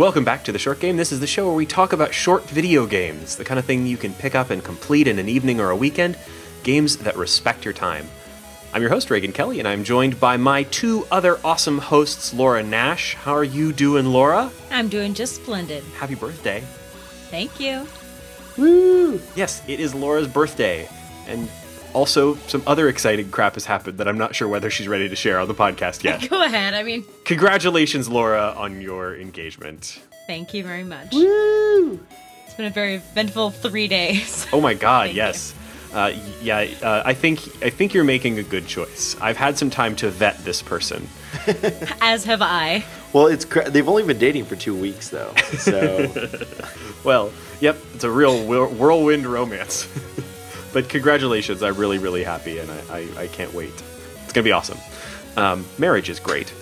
Welcome back to the Short Game. This is the show where we talk about short video games, the kind of thing you can pick up and complete in an evening or a weekend, games that respect your time. I'm your host, Reagan Kelly, and I'm joined by my two other awesome hosts, Laura Nash. How are you doing, Laura? I'm doing just splendid. Happy birthday. Thank you. Woo! Yes, it is Laura's birthday. And also, some other exciting crap has happened that I'm not sure whether she's ready to share on the podcast yet. Go ahead. I mean, Congratulations, Laura, on your engagement. thank you very much. Woo! It's been a very eventful three days. Oh my God! Thank you. yes. Uh, yeah, uh, I think I think you're making a good choice. I've had some time to vet this person. As have I. Well, it's cra- they've only been dating for two weeks though, so Well, yep, it's a real whirlwind romance. But congratulations! I'm really, really happy, and I, I, I can't wait. It's gonna be awesome. Um, marriage is great.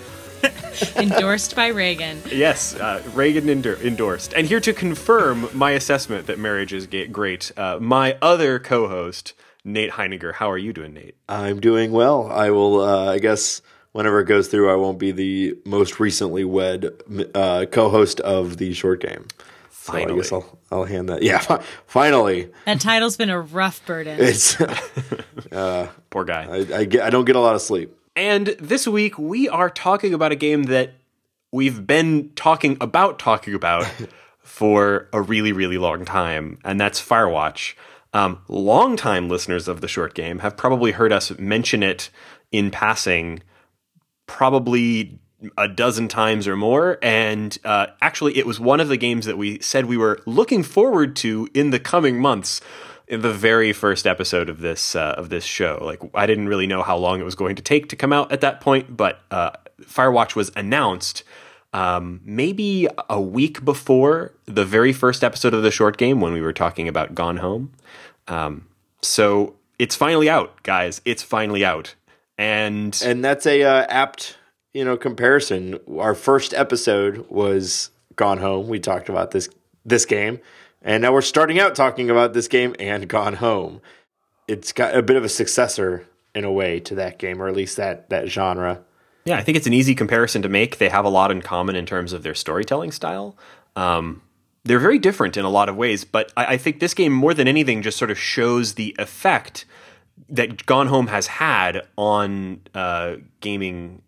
Endorsed by Reagan. Yes, uh, Reagan endor- endorsed. And here to confirm my assessment that marriage is ga- great, uh, my other co-host, Nate Heiniger. How are you doing, Nate? I'm doing well. I will. Uh, I guess whenever it goes through, I won't be the most recently wed uh, co-host of the short game. So I Finally. guess I'll I'll hand that. Yeah, fi- finally, That title's been a rough burden. it's Poor guy. I, I get I don't get a lot of sleep. And this week we are talking about a game that we've been talking about talking about for a really really long time, and that's Firewatch. Um, longtime listeners of the short game have probably heard us mention it in passing, probably a dozen times or more. And uh, actually, it was one of the games that we said we were looking forward to in the coming months. In the very first episode of this uh, of this show, like I didn't really know how long it was going to take to come out at that point, but uh, Firewatch was announced um, maybe a week before the very first episode of the short game when we were talking about Gone Home. Um, so it's finally out, guys. It's finally out, and And that's a uh, apt you know comparison. Our first episode was Gone Home. We talked about this this game, and now we're starting out talking about this game and Gone Home. It's got a bit of a successor in a way to that game, or at least that that genre. Yeah, I think it's an easy comparison to make. They have a lot in common in terms of their storytelling style. Um, they're very different in a lot of ways, but I, I think this game, more than anything, just sort of shows the effect that Gone Home has had on uh, gaming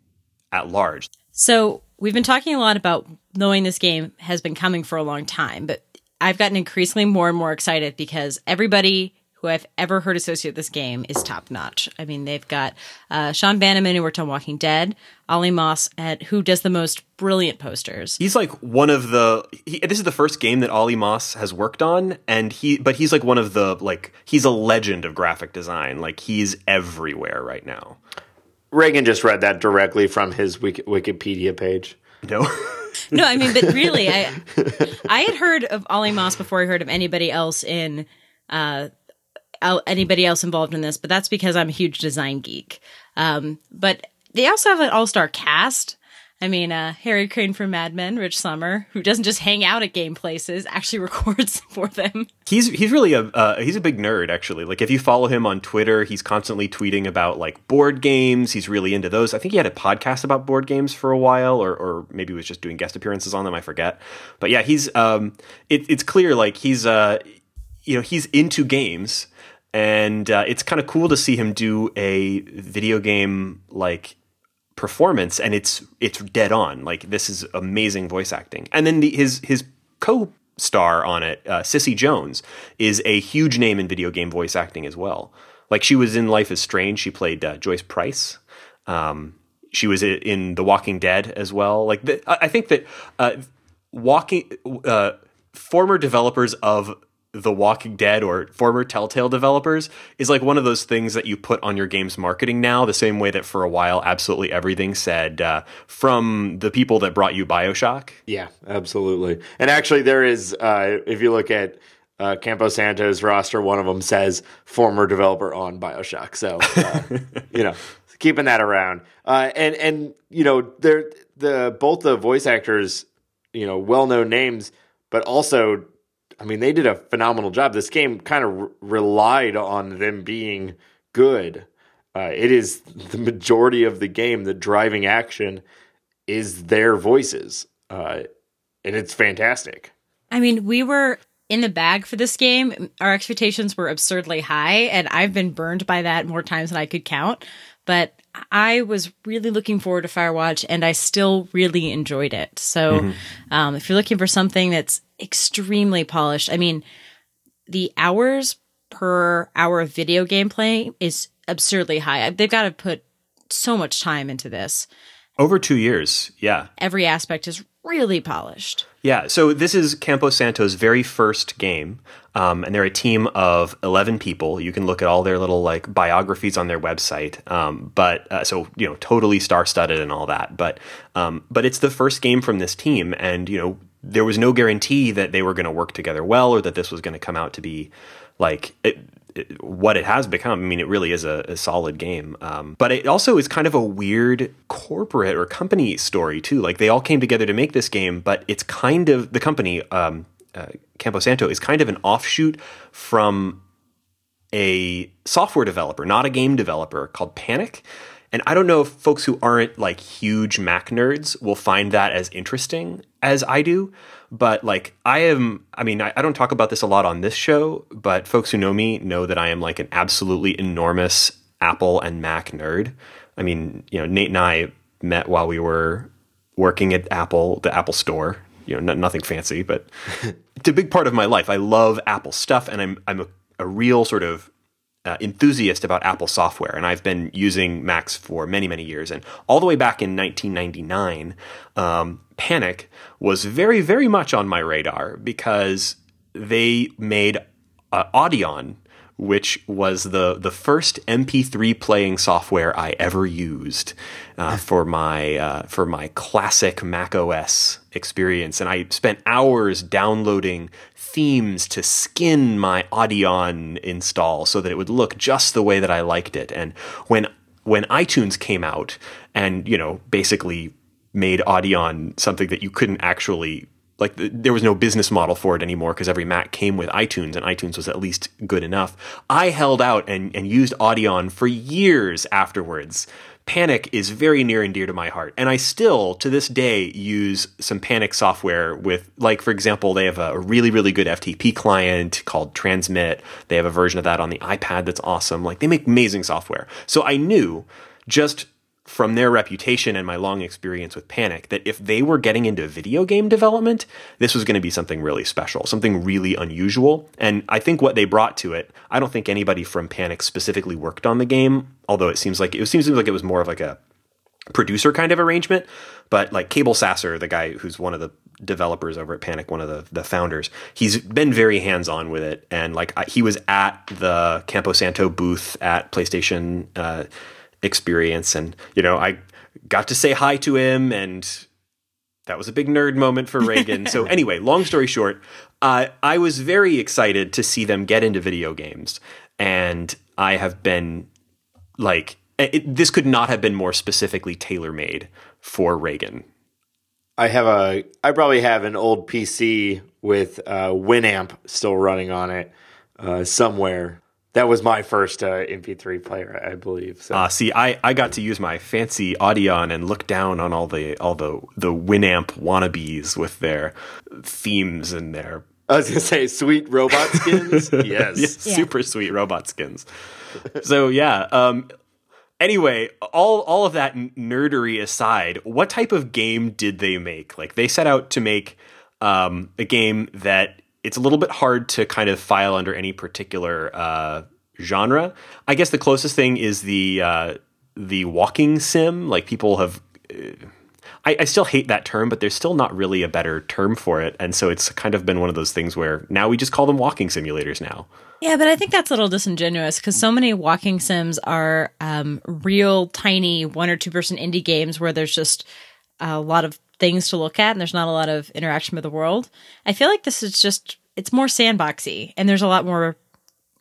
at large. So we've been talking a lot about knowing this game has been coming for a long time, but I've gotten increasingly more and more excited because everybody who I've ever heard associate this game is top notch. I mean, they've got uh, Sean Vanaman who worked on Walking Dead, Olly Moss at who does the most brilliant posters. He's like one of the. He, this is the first game that Olly Moss has worked on, and he. But he's like one of the like. He's a legend of graphic design. Like he's everywhere right now. Reagan just read that directly from his Wiki- Wikipedia page. No. No, I mean, but really, I I had heard of Olly Moss before I heard of anybody else in uh anybody else involved in this, but that's because I'm a huge design geek. Um, but they also have an all star cast. I mean, uh, Harry Crane from Mad Men, Rich Sommer, who doesn't just hang out at game places, actually records for them. He's he's really a uh, he's a big nerd actually. Like if you follow him on Twitter, he's constantly tweeting about like board games. He's really into those. I think he had a podcast about board games for a while, or or maybe he was just doing guest appearances on them. I forget. But yeah, he's um it, it's clear like he's uh you know he's into games, and uh, it's kind of cool to see him do a video game like performance and it's it's dead on. Like this is amazing voice acting. And then the, his his co-star on it uh, Cissy Jones is a huge name in video game voice acting as well. Like she was in life is strange. She played uh, joyce price. Um, she was in the walking dead as well. Like the, i I think that uh, walking uh, former developers of the Walking Dead or former Telltale developers is like one of those things that you put on your game's marketing now, the same way that for a while absolutely everything said uh, from the people that brought you Bioshock. Yeah, absolutely. And actually, there is, uh, if you look at uh, Campo Santo's roster, one of them says former developer on Bioshock. So, uh, you know, keeping that around. Uh, and, and, you know, they're the, both the voice actors, you know, well known names, but also, I mean, they did a phenomenal job. This game kind of re- relied on them being good. Uh, it is the majority of the game, the driving action is their voices. Uh, and it's fantastic. I mean, we were in the bag for this game. Our expectations were absurdly high, and I've been burned by that more times than I could count. But I was really looking forward to Firewatch, and I still really enjoyed it. So, mm-hmm. um, if you're looking for something that's extremely polished, I mean, the hours per hour of video gameplay is absurdly high. They've got to put so much time into this. Over two years, yeah. Every aspect is really polished. Yeah, so this is Campo Santo's very first game, um, and they're a team of eleven people. You can look at all their little like biographies on their website. Um, but uh, so you know, totally star-studded and all that. But um, but it's the first game from this team, and you know, there was no guarantee that they were going to work together well or that this was going to come out to be like. It, what it has become. I mean, it really is a, a solid game. Um, but it also is kind of a weird corporate or company story too. Like they all came together to make this game, but it's kind of the company um, uh, Campo Santo is kind of an offshoot from a software developer, not a game developer, called Panic. And I don't know if folks who aren't like huge Mac nerds will find that as interesting as I do. But like, I am, I mean, I, I, don't talk about this a lot on this show, but folks who know me know that I am like an absolutely enormous Apple and Mac nerd. I mean, you know, Nate and I met while we were working at Apple, the Apple store. You know, nothing fancy, but it's a big part of my life. I love Apple stuff, and I'm I'm a, a real sort of uh, enthusiast about Apple software, and I've been using Macs for many, many years. And all the way back in 1999, um, Panic was very, very much on my radar because they made uh, Audion, which was the the first MP3 playing software I ever used uh, for my uh, for my classic Mac OS experience, and I spent hours downloading themes to skin my Audion install so that it would look just the way that I liked it. And when when iTunes came out, and you know basically made Audion something that you couldn't actually like there was no business model for it anymore because every Mac came with iTunes and iTunes was at least good enough. I held out and, and used Audion for years afterwards. Panic is very near and dear to my heart. And I still, to this day, use some Panic software with, like, for example, they have a really, really good FTP client called Transmit. They have a version of that on the iPad that's awesome. Like, they make amazing software. So I knew just from their reputation and my long experience with Panic that if they were getting into video game development, this was going to be something really special, something really unusual. And I think what they brought to it, I don't think anybody from Panic specifically worked on the game, although it seems like it seems like it was more of like a producer kind of arrangement. But like Cabel Sasser, the guy who's one of the developers over at Panic, one of the the founders, he's been very hands on with it, and like he was at the Campo Santo booth at PlayStation. Uh, experience. And, you know, I got to say hi to him and that was a big nerd moment for Reagan. so anyway, long story short, uh, I was very excited to see them get into video games, and I have been like, it, this could not have been more specifically tailor made for Reagan. I have a, I probably have an old PC with uh, Winamp still running on it uh, somewhere that was my first uh, MP3 player, I believe. So. Uh, see, I, I got to use my fancy Audion and look down on all the all the the Winamp wannabes with their themes and their. I was gonna say sweet robot skins. yes, yes yeah. super sweet robot skins. so yeah. Um, anyway, all all of that nerdery aside, what type of game did they make? Like they set out to make um, a game that it's a little bit hard to kind of file under any particular uh, genre. I guess the closest thing is the uh, the walking sim. Like people have. Uh, I, I, still hate that term, but there's still not really a better term for it, and so it's kind of been one of those things where now we just call them walking simulators now. Yeah, but I think that's a little disingenuous because so many walking sims are um, real tiny one or two person indie games where there's just a lot of things to look at and there's not a lot of interaction with the world. I feel like this is just it's more sandboxy and there's a lot more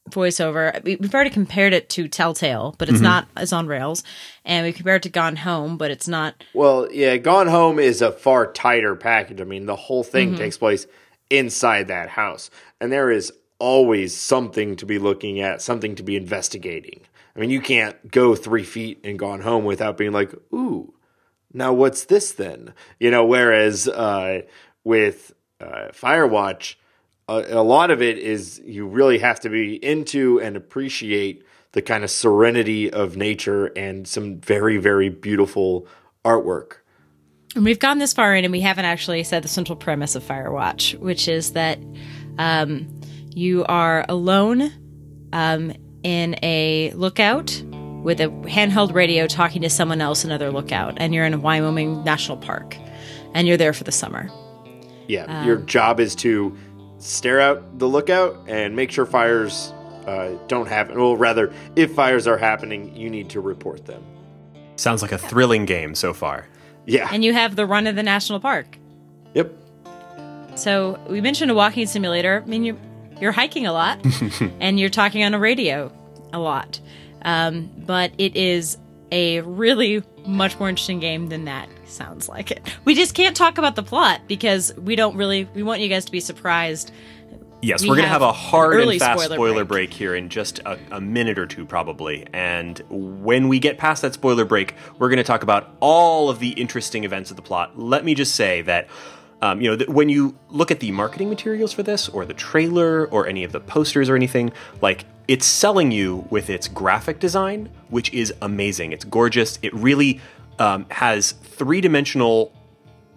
voiceover. We've already compared it to Telltale, but it's mm-hmm. not as on rails, and we compared it to Gone Home, but it's not. Well, yeah, Gone Home is a far tighter package. I mean, the whole thing mm-hmm. takes place inside that house, and there is always something to be looking at, something to be investigating. I mean, you can't go three feet and Gone Home without being like, ooh, now what's this then? You know, whereas uh, with uh, Firewatch, a, a lot of it is you really have to be into and appreciate the kind of serenity of nature and some very very beautiful artwork. And we've gone this far in, and we haven't actually said the central premise of Firewatch, which is that um, you are alone um, in a lookout with a handheld radio talking to someone else, another lookout, and you're in a Wyoming National Park, and you're there for the summer. Yeah, your job is to stare out the lookout and make sure fires uh, don't happen. Well, rather, if fires are happening, you need to report them. Sounds like a thrilling game so far. Yeah. And you have the run of the national park. yep. So we mentioned a walking simulator. I mean, you're, you're hiking a lot, and you're talking on a radio a lot. Um, but it is a really much more interesting game than that sounds like it. We just can't talk about the plot because we don't really. We want you guys to be surprised. Yes, We are going to have have a hard and fast spoiler spoiler, break. break. here in just a, a minute or two, probably. And when we get past that spoiler break, we're going to talk about all of the interesting events of the plot. Let me just say that. Um, you know, th- when you look at the marketing materials for this, or the trailer, or any of the posters or anything, like it's selling you with its graphic design, which is amazing. It's gorgeous. It really um, has three dimensional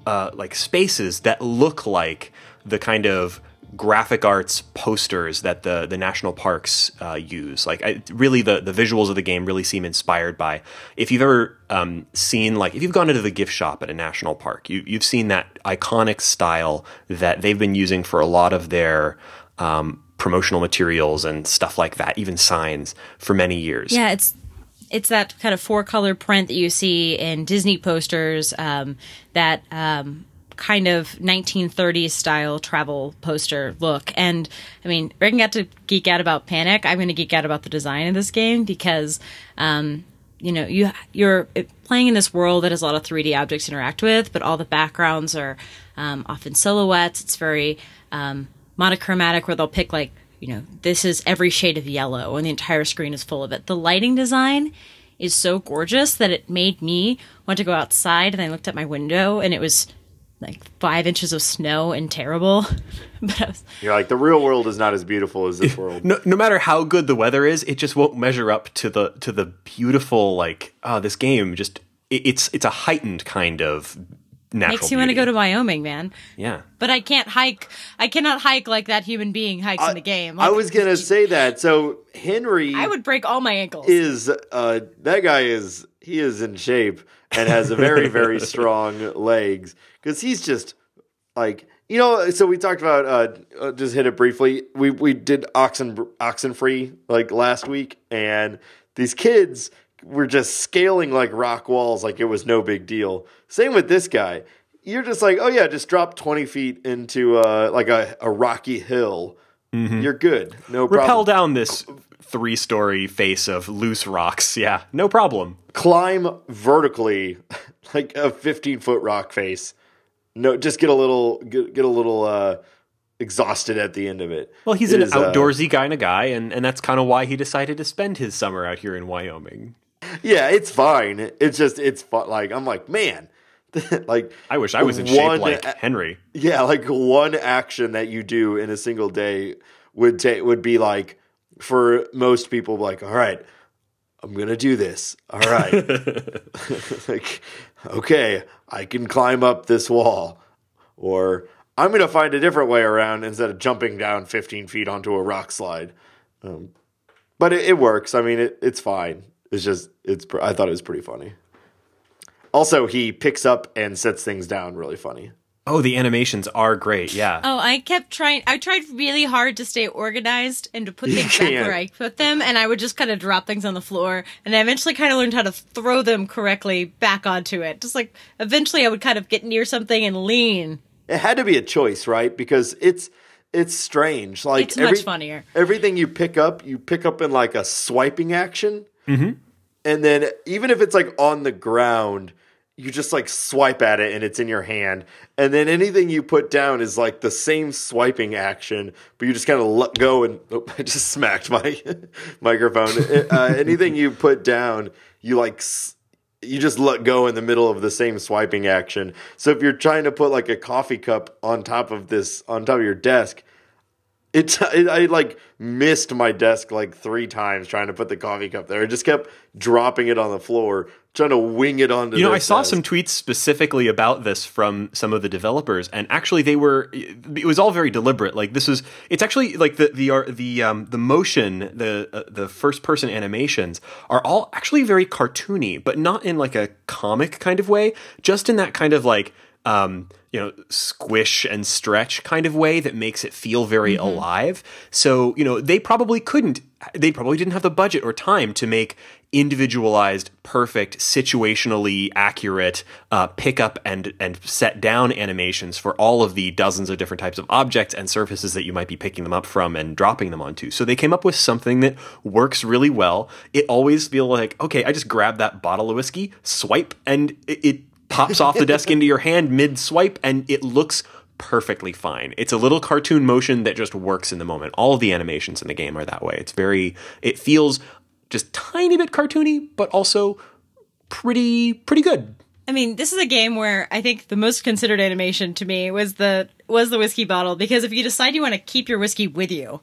uh, like spaces that look like the kind of graphic arts posters that the the national parks uh, use. Like, I, really, the the visuals of the game really seem inspired by. If you've ever um, seen, like, if you've gone into the gift shop at a national park, you you've seen that iconic style that they've been using for a lot of their. Um, promotional materials and stuff like that even signs for many years Yeah, it's it's that kind of four color print that you see in Disney posters. Um, that um, kind of 1930s style travel poster look. And I mean, Reagan got to geek out about Panic. I'm going to geek out about the design of this game because. Um, you know, you you're playing in this world that has a lot of 3D objects to interact with, but all the backgrounds are um, often silhouettes. It's very um, monochromatic, where they'll pick like, you know, this is every shade of yellow, and the entire screen is full of it. The lighting design is so gorgeous that it made me want to go outside, and I looked at my window, and it was like five inches of snow and terrible. but I was, You're like the real world is not as beautiful as this world. no, no matter how good the weather is, it just won't measure up to the to the beautiful like oh this game just it, it's it's a heightened kind of natural. makes you want to go to Wyoming, man. yeah. But I can't hike. I cannot hike like that human being hikes in the game. I was gonna say that. So Henry I would break all my ankles. is uh that guy is he is in shape and has a very very strong legs because he's just like you know so we talked about uh, uh just hit it briefly we we did oxen oxen free like last week and these kids were just scaling like rock walls like it was no big deal. Same with this guy. You're just like oh yeah just drop 20 feet into uh like a, a rocky hill. You're good. No Rappel problem. down this three story face of loose rocks. Yeah, no problem. climb vertically like a 15 foot rock face. No just get a little get, get a little uh exhausted at the end of it. Well, he's It an is, uh, outdoorsy kind of guy, and, and that's kind of why he decided to spend his summer out here in Wyoming. Yeah it's fine. It's just it's fun like i'm like man like I wish I was in shape like Henry. yeah like one action that you do in a single day would take would be like for most people like all right i'm gonna do this. All right. Like okay i can climb up this wall. Or i'm gonna find a different way around instead of jumping down 15 feet onto a rock slide. Um, but it, it works. I mean it, it's fine it's just it's i thought it was pretty funny also he picks up and sets things down really funny Oh, the animations are great. Yeah. Oh, I kept trying. I tried really hard to stay organized and to put things back can't. where I put them, and I would just kind of drop things on the floor. And I eventually kind of learned how to throw them correctly back onto it. Just like eventually, I would kind of get near something and lean. it had to be a choice, right? Because it's it's strange. Like It's much funnier. Everything you pick up, you pick up in like a swiping action, mm-hmm. and then even if it's like on the ground, you just like swipe at it and it's in your hand, and then anything you put down is like the same swiping action, but you just kind of let go and oh, I just smacked my microphone. uh, anything you put down, you like. you just let go in the middle of the same swiping action. So if you're trying to put like a coffee cup on top of this on top of your desk, it's it, I like missed my desk like three times trying to put the coffee cup there. I just kept dropping it on the floor, trying to wing it onto. You know, I saw desk. some tweets specifically about this from some of the developers, and actually, they were. It was all very deliberate. Like this is. It's actually like the the the um the motion the uh, the first person animations are all actually very cartoony, but not in like a comic kind of way. Just in that kind of like um you know squish and stretch kind of way that makes it feel very alive. So you know they probably couldn't. They probably didn't have the budget or time to make individualized, perfect, situationally accurate uh, pick up and and set down animations for all of the dozens of different types of objects and surfaces that you might be picking them up from and dropping them onto. So they came up with something that works really well. It always feels like okay, I just grab that bottle of whiskey, swipe, and it, it pops off the desk into your hand mid swipe, and it looks perfectly fine. It's a little cartoon motion that just works in the moment. All the animations in the game are that way. It's very it feels just tiny bit cartoony, but also pretty pretty good. I mean, this is a game where I think the most considered animation to me was the was the whiskey bottle because if you decide you want to keep your whiskey with you,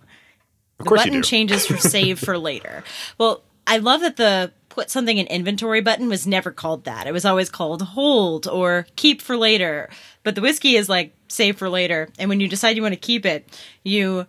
Of course button changes for save for later. Well, I love that the put something in inventory button was never called that. It was always called hold or keep for later. But the whiskey is like save for later. And when you decide you want to keep it, you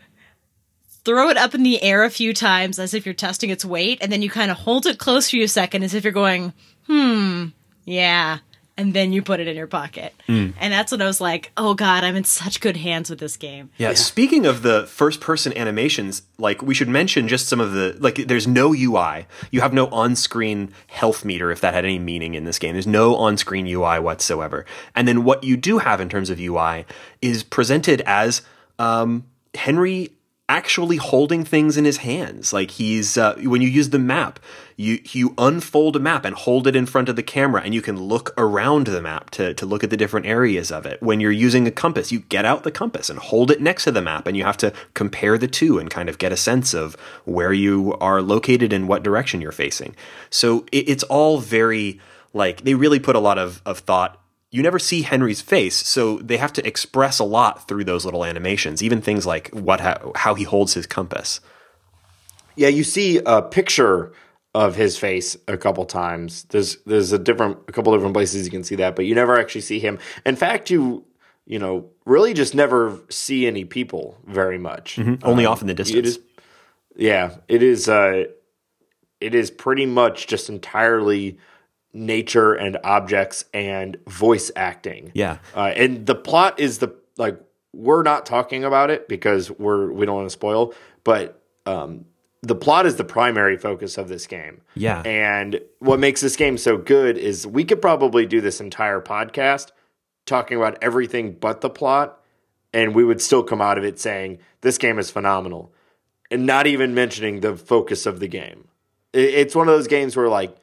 throw it up in the air a few times as if you're testing its weight, and then you kind of hold it close for you a second as if you're going, hmm, yeah. And then you put it in your pocket. Hmm. And that's when I was like, oh God, I'm in such good hands with this game. Yeah, speaking of the first person animations, like we should mention just some of the like there's no UI. You have no on-screen health meter if that had any meaning in this game. There's no on-screen UI whatsoever. And then what you do have in terms of UI is presented as um, Henry actually holding things in his hands. Like he's uh, when you use the map, you you unfold a map and hold it in front of the camera, and you can look around the map to to look at the different areas of it. When you're using a compass, you get out the compass and hold it next to the map, and you have to compare the two and kind of get a sense of where you are located and what direction you're facing. So it, it's all very like they really put a lot of of thought you never see Henry's face, so they have to express a lot through those little animations, even things like what how, how he holds his compass. Yeah, you see a picture of his face a couple times. There's there's a different a couple different places you can see that, but you never actually see him. In fact, you you know really just never see any people very much. Only off in the distance. is, yeah, it is. Uh, it is pretty much just entirely nature and objects and voice acting. Yeah. uh, and the plot is the like we're not talking about it because we're we don't want to spoil, but um, the plot is the primary focus of this game. Yeah. and what makes this game so good is we could probably do this entire podcast talking about everything but the plot, and we would still come out of it saying this game is phenomenal, and not even mentioning the focus of the game. It's one of those games where like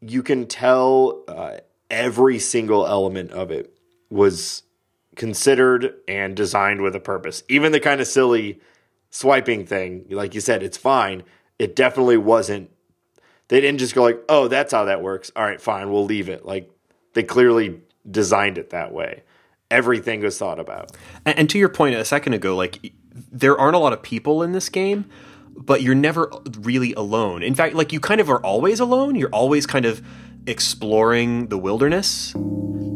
you can tell uh, every single element of it was considered and designed with a purpose. Even the kind of silly swiping thing, like you said, it's fine. It definitely wasn't. They didn't just go like, "Oh, that's how that works." All right, fine, we'll leave it. Like they clearly designed it that way. Everything was thought about. And, and to your point a second ago, like there aren't a lot of people in this game, but you're never really alone. In fact, like you kind of are always alone. You're always kind of exploring the wilderness,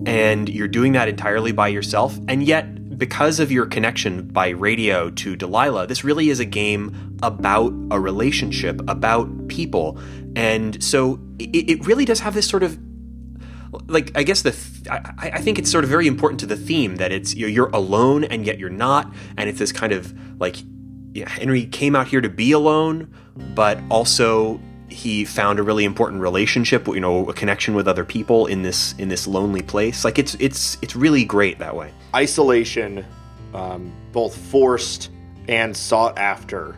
and you're doing that entirely by yourself. And yet, because of your connection by radio to Delilah, this really is a game about a relationship, about people. And so it, it really does have this sort of like I guess the th- I, I think it's sort of very important to the theme that it's you're, you're alone and yet you're not, and it's this kind of like yeah, Henry came out here to be alone, but also he found a really important relationship, you know, a connection with other people in this in this lonely place. Like it's it's it's really great that way. Isolation, um, both forced and sought after,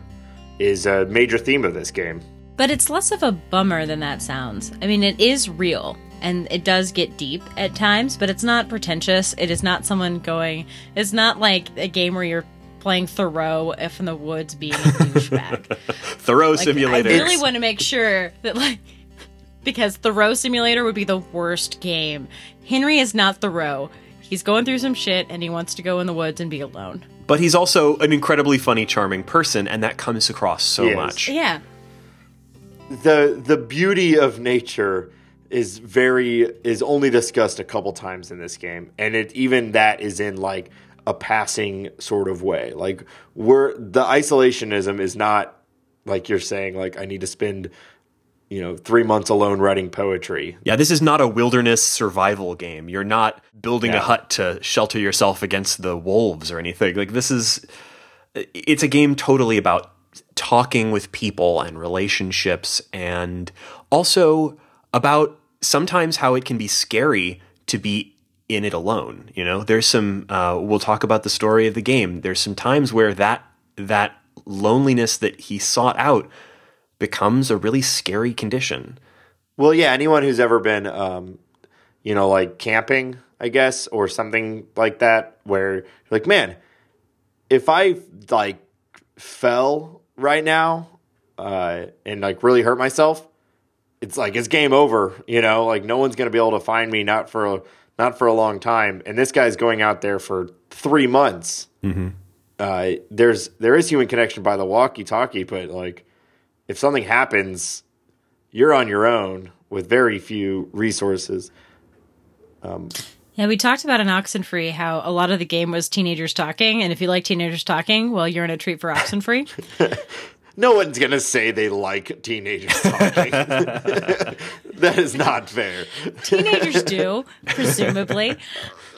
is a major theme of this game. But it's less of a bummer than that sounds. I mean, it is real and it does get deep at times, but it's not pretentious. It is not someone going, it's not like a game where you're playing Thoreau if in the woods being a douchebag. Thoreau Like, simulator. I really want to make sure that, like, because Thoreau Simulator would be the worst game. Henry is not Thoreau. He's going through some shit and he wants to go in the woods and be alone. But he's also an incredibly funny, charming person, and that comes across so He is. much. Yeah. the the beauty of nature is very is only discussed a couple times in this game and it even that is in like a passing sort of way like we're the isolationism is not like you're saying like i need to spend you know 3 months alone writing poetry Yeah, this is not a wilderness survival game. You're not building a hut to shelter yourself against the wolves or anything. Like this is it's a game totally about talking with people and relationships and also about sometimes how it can be scary to be in it alone, you know? There's some uh, we'll talk about the story of the game. There's some times where that that loneliness that he sought out becomes a really scary condition. Well, yeah, anyone who's ever been, um, you know, like camping, I guess, or something like that, where you're like, man, if I like fell right now uh, and like really hurt myself, it's like it's game over. You know, like no one's gonna be able to find me, not for not for a long time. And this guy's going out there for three months. Uh, there's there is human connection by the walkie-talkie, but like if something happens you're on your own with very few resources. Yeah, we talked about in Oxenfree how a lot of the game was teenagers talking, and if you like teenagers talking, well, you're in a treat for Oxenfree. No one's gonna say they like teenagers talking. that is not fair. teenagers do, presumably.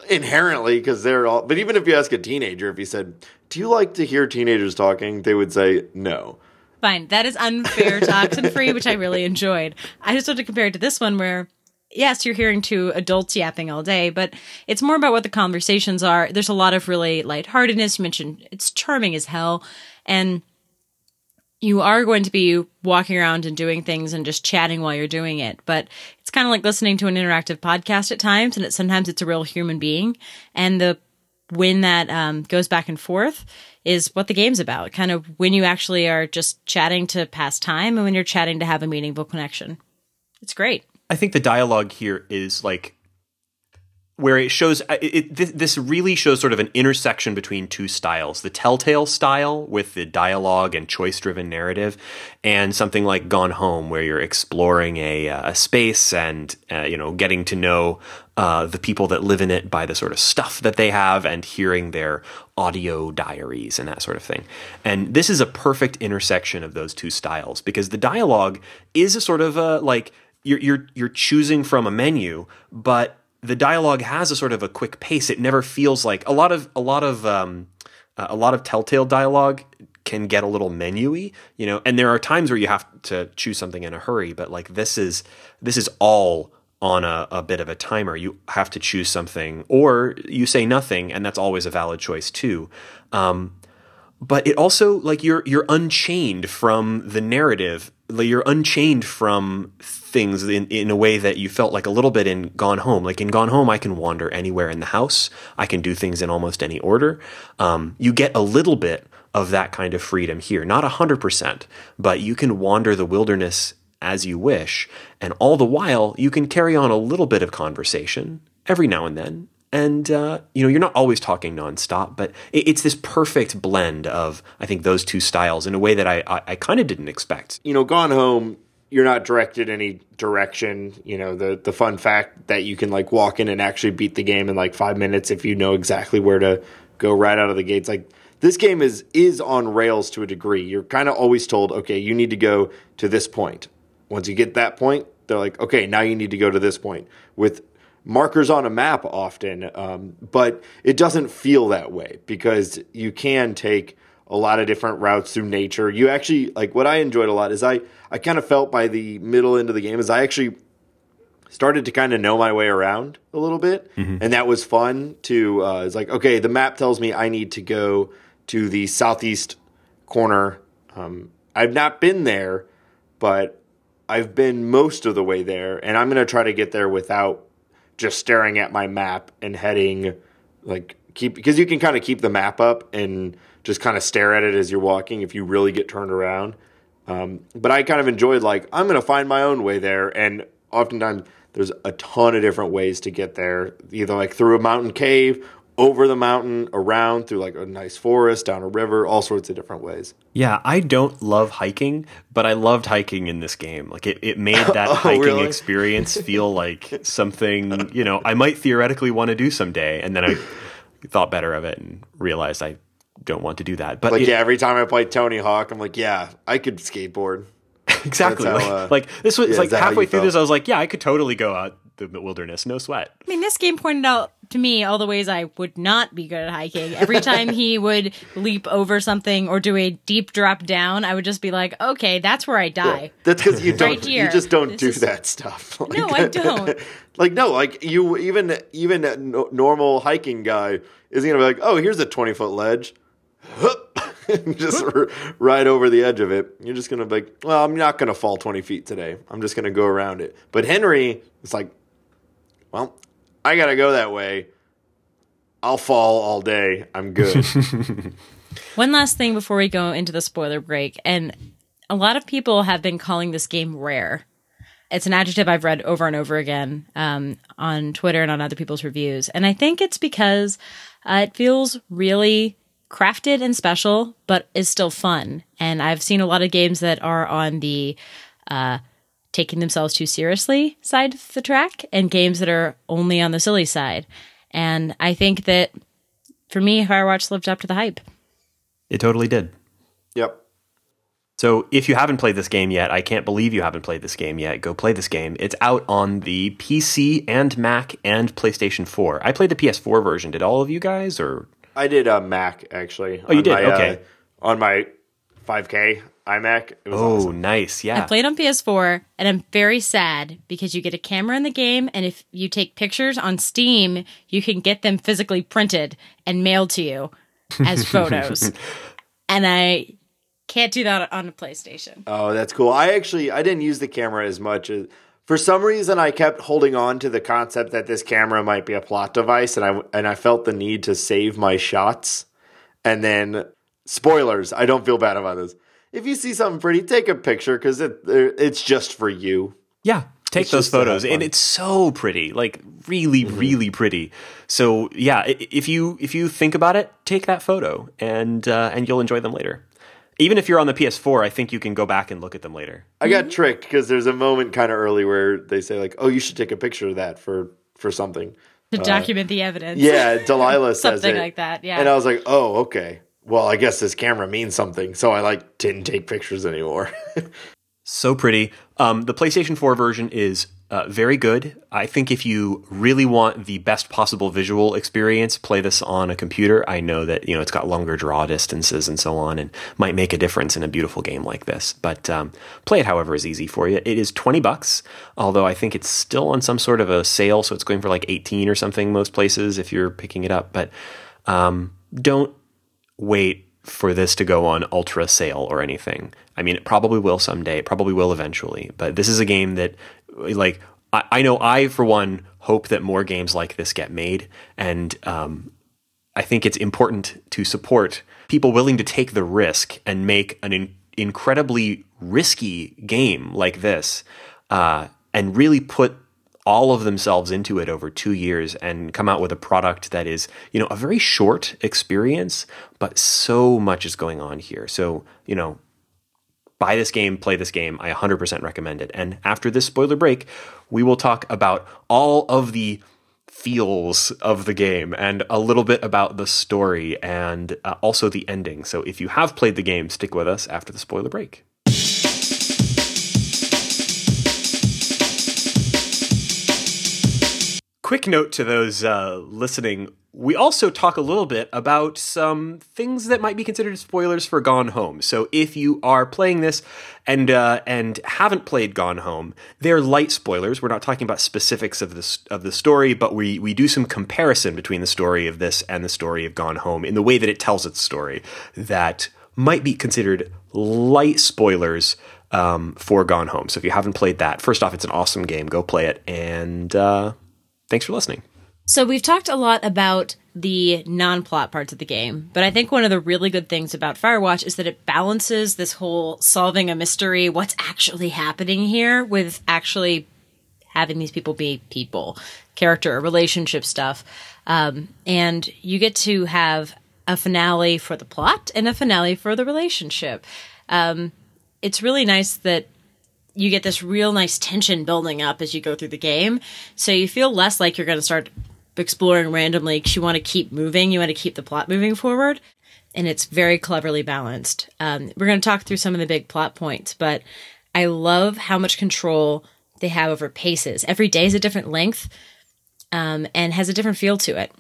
Inherently, because they're all. But even if you ask a teenager, if you said, "Do you like to hear teenagers talking?" they would say no. Fine, that is unfair to Oxenfree, which I really enjoyed. I just want to compare it to this one where. Yes, you're hearing two adults yapping all day, but it's more about what the conversations are. There's a lot of really lightheartedness. You mentioned it's charming as hell. And you are going to be walking around and doing things and just chatting while you're doing it but it's kind of like listening to an interactive podcast at times and it sometimes it's a real human being and the when that um, goes back and forth is what the game's about kind of when you actually are just chatting to pass time and when you're chatting to have a meaningful connection. It's great. I think the dialogue here is like where it shows it, it, this, this really shows sort of an intersection between two styles the telltale style with the dialogue and choice driven narrative and something like gone home where you're exploring a, uh, a space and uh, you know getting to know uh, the people that live in it by the sort of stuff that they have and hearing their audio diaries and that sort of thing. And this is a perfect intersection of those two styles because the dialogue is a sort of a like you're you're you're choosing from a menu, but the dialogue has a sort of a quick pace. It never feels like a lot of a lot of um, uh, a lot of Telltale dialogue can get a little menu-y, you know. And there are times where you have to choose something in a hurry, but like this is this is all on a, a bit of a timer. You have to choose something, or you say nothing, and that's always a valid choice too. Um, but it also like you're you're unchained from the narrative. Like you're unchained from things in, in a way that you felt like a little bit in gone home. Like in gone home i can wander anywhere in the house. I can do things in almost any order. Um, you get a little bit of that kind of freedom here. Not 100% but you can wander the wilderness as you wish and all the while you can carry on a little bit of conversation every now and then and uh, you know you're not always talking nonstop, but it, it's this perfect blend of I think those two styles in a way that I I, I kind of didn't expect. You know, Gone Home, you're not directed any direction. You know, the the fun fact that you can like walk in and actually beat the game in like five minutes if you know exactly where to go right out of the gates. Like this game is is on rails to a degree. You're kind of always told, okay, you need to go to this point. Once you get that point, they're like, okay, now you need to go to this point with markers on a map often, um, but it doesn't feel that way because you can take a lot of different routes through nature. You actually like what I enjoyed a lot is I I kind of felt by the middle end of the game is I actually started to kind of know my way around a little bit, and that was fun. To uh, it's like okay, the map tells me I need to go to the southeast corner. Um, I've not been there, but I've been most of the way there, and I'm going to try to get there without just staring at my map and heading like keep because you can kind of keep the map up and just kind of stare at it as you're walking if you really get turned around. Um, but I kind of enjoyed like I'm to find my own way there, and oftentimes there's a ton of different ways to get there, either like through a mountain cave, over the mountain, around through like a nice forest, down a river, all sorts of different ways. Yeah, I don't love hiking, but I loved hiking in this game. Like it, it made that Oh, hiking really? experience feel like something, you know, I might theoretically want to do someday. And then I thought better of it and realized I don't want to do that. But Like it- yeah, every time I play Tony Hawk, I'm like, yeah, I could skateboard. exactly. that's like, uh, like, this was yeah, like how halfway through felt? this, I was like, yeah, I could totally go out the wilderness, no sweat. I mean, this game pointed out to me all the ways I would not be good at hiking. Every time he would leap over something or do a deep drop down, I would just be like, okay, that's where I die. That's because you don't. Right. You just don't This do is- that stuff. Like- No, I don't. like no, like you even even a normal hiking guy isn't gonna be like, oh, here's a twenty foot ledge. just r- right over the edge of it. You're just gonna be like, well, I'm not gonna fall twenty feet today. I'm just gonna go around it. But Henry is like, well, I gotta go that way. I'll fall all day. I'm good. One last thing before we go into the spoiler break, and a lot of people have been calling this game rare. It's an adjective I've read over and over again um, on Twitter and on other people's reviews, and I think it's because uh, it feels really crafted and special, but is still fun. And I've seen a lot of games that are on the uh, taking themselves too seriously side of the track, and games that are only on the silly side. And I think that for me, Firewatch lived up to the hype. It totally did. yep. So if you haven't played this game yet, I can't believe you haven't played this game yet. Go play this game. It's out on the PC and Mac and PlayStation 4. I played the PS4 version. Did all of you guys or I did a Mac actually. Oh, you did? My, uh, Okay. on my 5K iMac. It was Oh, awesome. nice. Yeah. I played on PS4 and I'm very sad because you get a camera in the game and if you take pictures on Steam, you can get them physically printed and mailed to you as photos. and I can't do that on a PlayStation. Oh, that's cool. I actually I didn't use the camera as much as for some reason I kept holding on to the concept that this camera might be a plot device and I and I felt the need to save my shots. And then spoilers, I don't feel bad about this. If you see something pretty, take a picture cuz it it's just for you. Yeah. Take It's those just to photos. And it's so pretty. Like really, mm-hmm. really pretty. So yeah, if you if you think about it, take that photo and uh, and you'll enjoy them later. Even if you're on the PS4, I think you can go back and look at them later. I got mm-hmm. tricked because there's a moment kind of early where they say like, "Oh, you should take a picture of that for for something." To uh, document the evidence. Yeah, Delilah says Something it. like that, yeah. And I was like, "Oh, okay. Well, I guess this camera means something." So I like didn't take pictures anymore. So pretty. Um, the PlayStation 4 version is uh, very good. I think if you really want the best possible visual experience, play this on a computer. I know that you know it's got longer draw distances and so on, and might make a difference in a beautiful game like this. But um, play it however is easy for you. It is twenty bucks, although I think it's still on some sort of a sale, so it's going for like eighteen or something most places if you're picking it up. But um, don't wait for this to go on ultra sale or anything. I mean, it probably will someday. It probably will eventually. But this is a game that, like, I, I know I, for one, hope that more games like this get made. And um, I think it's important to support people willing to take the risk and make an in- incredibly risky game like this uh, and really put all of themselves into it over two years and come out with a product that is, you know, a very short experience, but so much is going on here. So, you know, buy this game, play this game. I 100% recommend it. And after this spoiler break, we will talk about all of the feels of the game and a little bit about the story and uh, also the ending. So if you have played the game, stick with us after the spoiler break. Quick note to those uh, listening. We also talk a little bit about some things that might be considered spoilers for Gone Home. So if you are playing this and uh, and haven't played Gone Home, they're light spoilers. We're not talking about specifics of this of the story, but we we do some comparison between the story of this and the story of Gone Home in the way that it tells its story that might be considered light spoilers um, for Gone Home. So if you haven't played that, first off, it's an awesome game. Go play it, and uh, thanks for listening. So we've talked a lot about the non-plot parts of the game, but I think one of the really good things about Firewatch is that it balances this whole solving a mystery, what's actually happening here, with actually having these people be people, character, relationship stuff. Um, and you get to have a finale for the plot and a finale for the relationship. Um, it's really nice that you get this real nice tension building up as you go through the game. So you feel less like you're going to start exploring randomly because you want to keep moving. You want to keep the plot moving forward. And it's very cleverly balanced. Um, we're going to talk through some of the big plot points, but I love how much control they have over paces. Every day is a different length um, and has a different feel to it.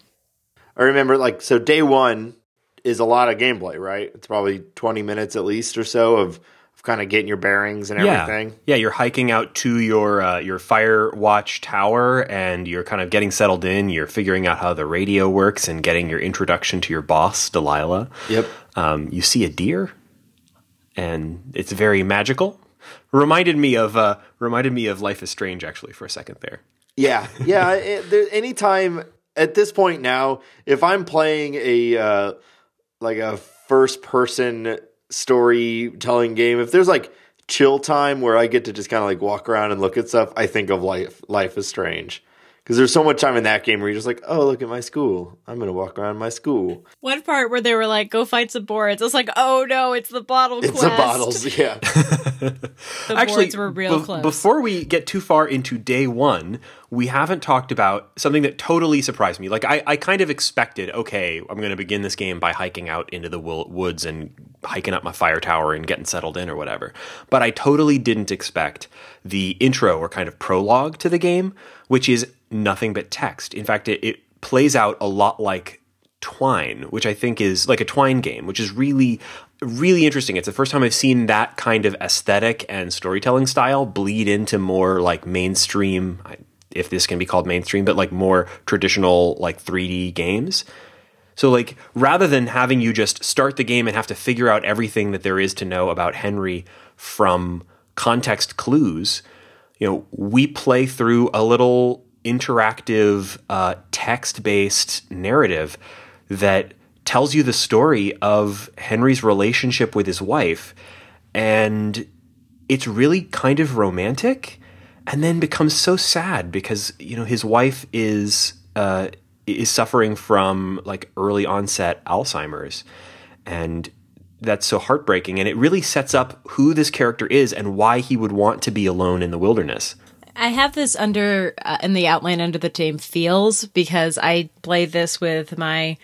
I remember, like, so day one is a lot of gameplay, right? It's probably 20 minutes at least or so of kind of getting your bearings and everything. Yeah, yeah you're hiking out to your uh, your fire watch tower, and you're kind of getting settled in. You're figuring out how the radio works and getting your introduction to your boss, Delilah. Yep. Um, you see a deer, and it's very magical. Reminded me of uh, reminded me of Life is Strange actually for a second there. Yeah, yeah. it, there, anytime at this point now, if I'm playing a uh, like a first person storytelling game, if there's like chill time where I get to just kind of like walk around and look at stuff, I think of life. Life is strange because there's so much time in that game where you're just like, oh, look at my school. I'm gonna walk around my school. One part where they were like, go fight some boards. I was like, oh no, it's the bottle it's quest. the bottles, yeah. the Actually, boards were real be- close. before we get too far into day one, we haven't talked about something that totally surprised me. Like I, I kind of expected, okay, I'm going to begin this game by hiking out into the wo- woods and hiking up my fire tower and getting settled in or whatever. But I totally didn't expect the intro or kind of prologue to the game, which is nothing but text. In fact, it, it plays out a lot like Twine, which I think is like a Twine game, which is really, really interesting. It's the first time I've seen that kind of aesthetic and storytelling style bleed into more like mainstream, if this can be called mainstream, but like more traditional like 3D games. So, like, rather than having you just start the game and have to figure out everything that there is to know about Henry from context clues, you know, we play through a little interactive, uh, text based narrative that tells you the story of Henry's relationship with his wife. And it's really kind of romantic and then becomes so sad because, you know, his wife is. Uh, is suffering from like early onset Alzheimer's. And that's so heartbreaking. And it really sets up who this character is and why he would want to be alone in the wilderness. I have this under uh, in the outline under the name feels because I played this with my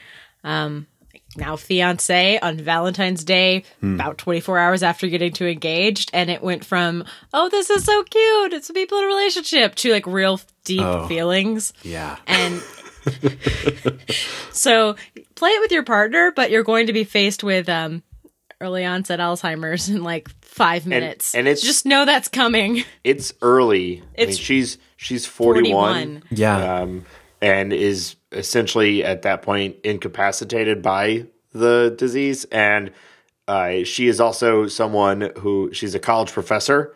um, now fiance on Valentine's Day about 24 hours after getting to engaged and it went from oh this is so cute it's people in a relationship to like real deep Oh. feelings Yeah. and so play it with your partner but you're going to be faced with um early onset Alzheimer's in like 5 minutes and it's- just know that's coming It's early. I mean, It's she's she's 41, 41 Yeah. um, and is essentially at that point incapacitated by the disease. And uh, she is also someone who she's a college professor,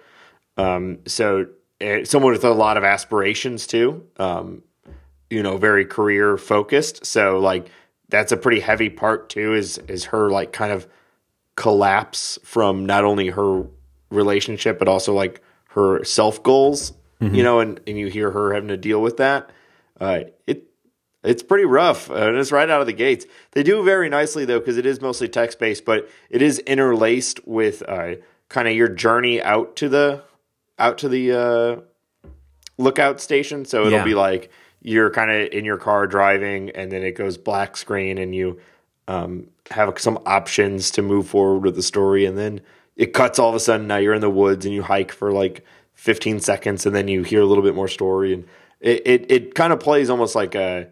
um, so uh, someone with a lot of aspirations too. Um, you know, very career focused. So like that's a pretty heavy part too. Is is her like kind of collapse from not only her relationship but also like her self goals. You know, and, and you hear her having to deal with that. Uh, it it's pretty rough, uh, and it's right out of the gates. They do very nicely though, because it is mostly text based, but it is interlaced with uh, kind of your journey out to the out to the uh, lookout station. So it'll Yeah. be like you're kind of in your car driving, and then it goes black screen, and you um, have some options to move forward with the story, and then it cuts all of a sudden. Now you're in the woods, and you hike for like 15 seconds, and then you hear a little bit more story, and it it, it kind of plays almost like a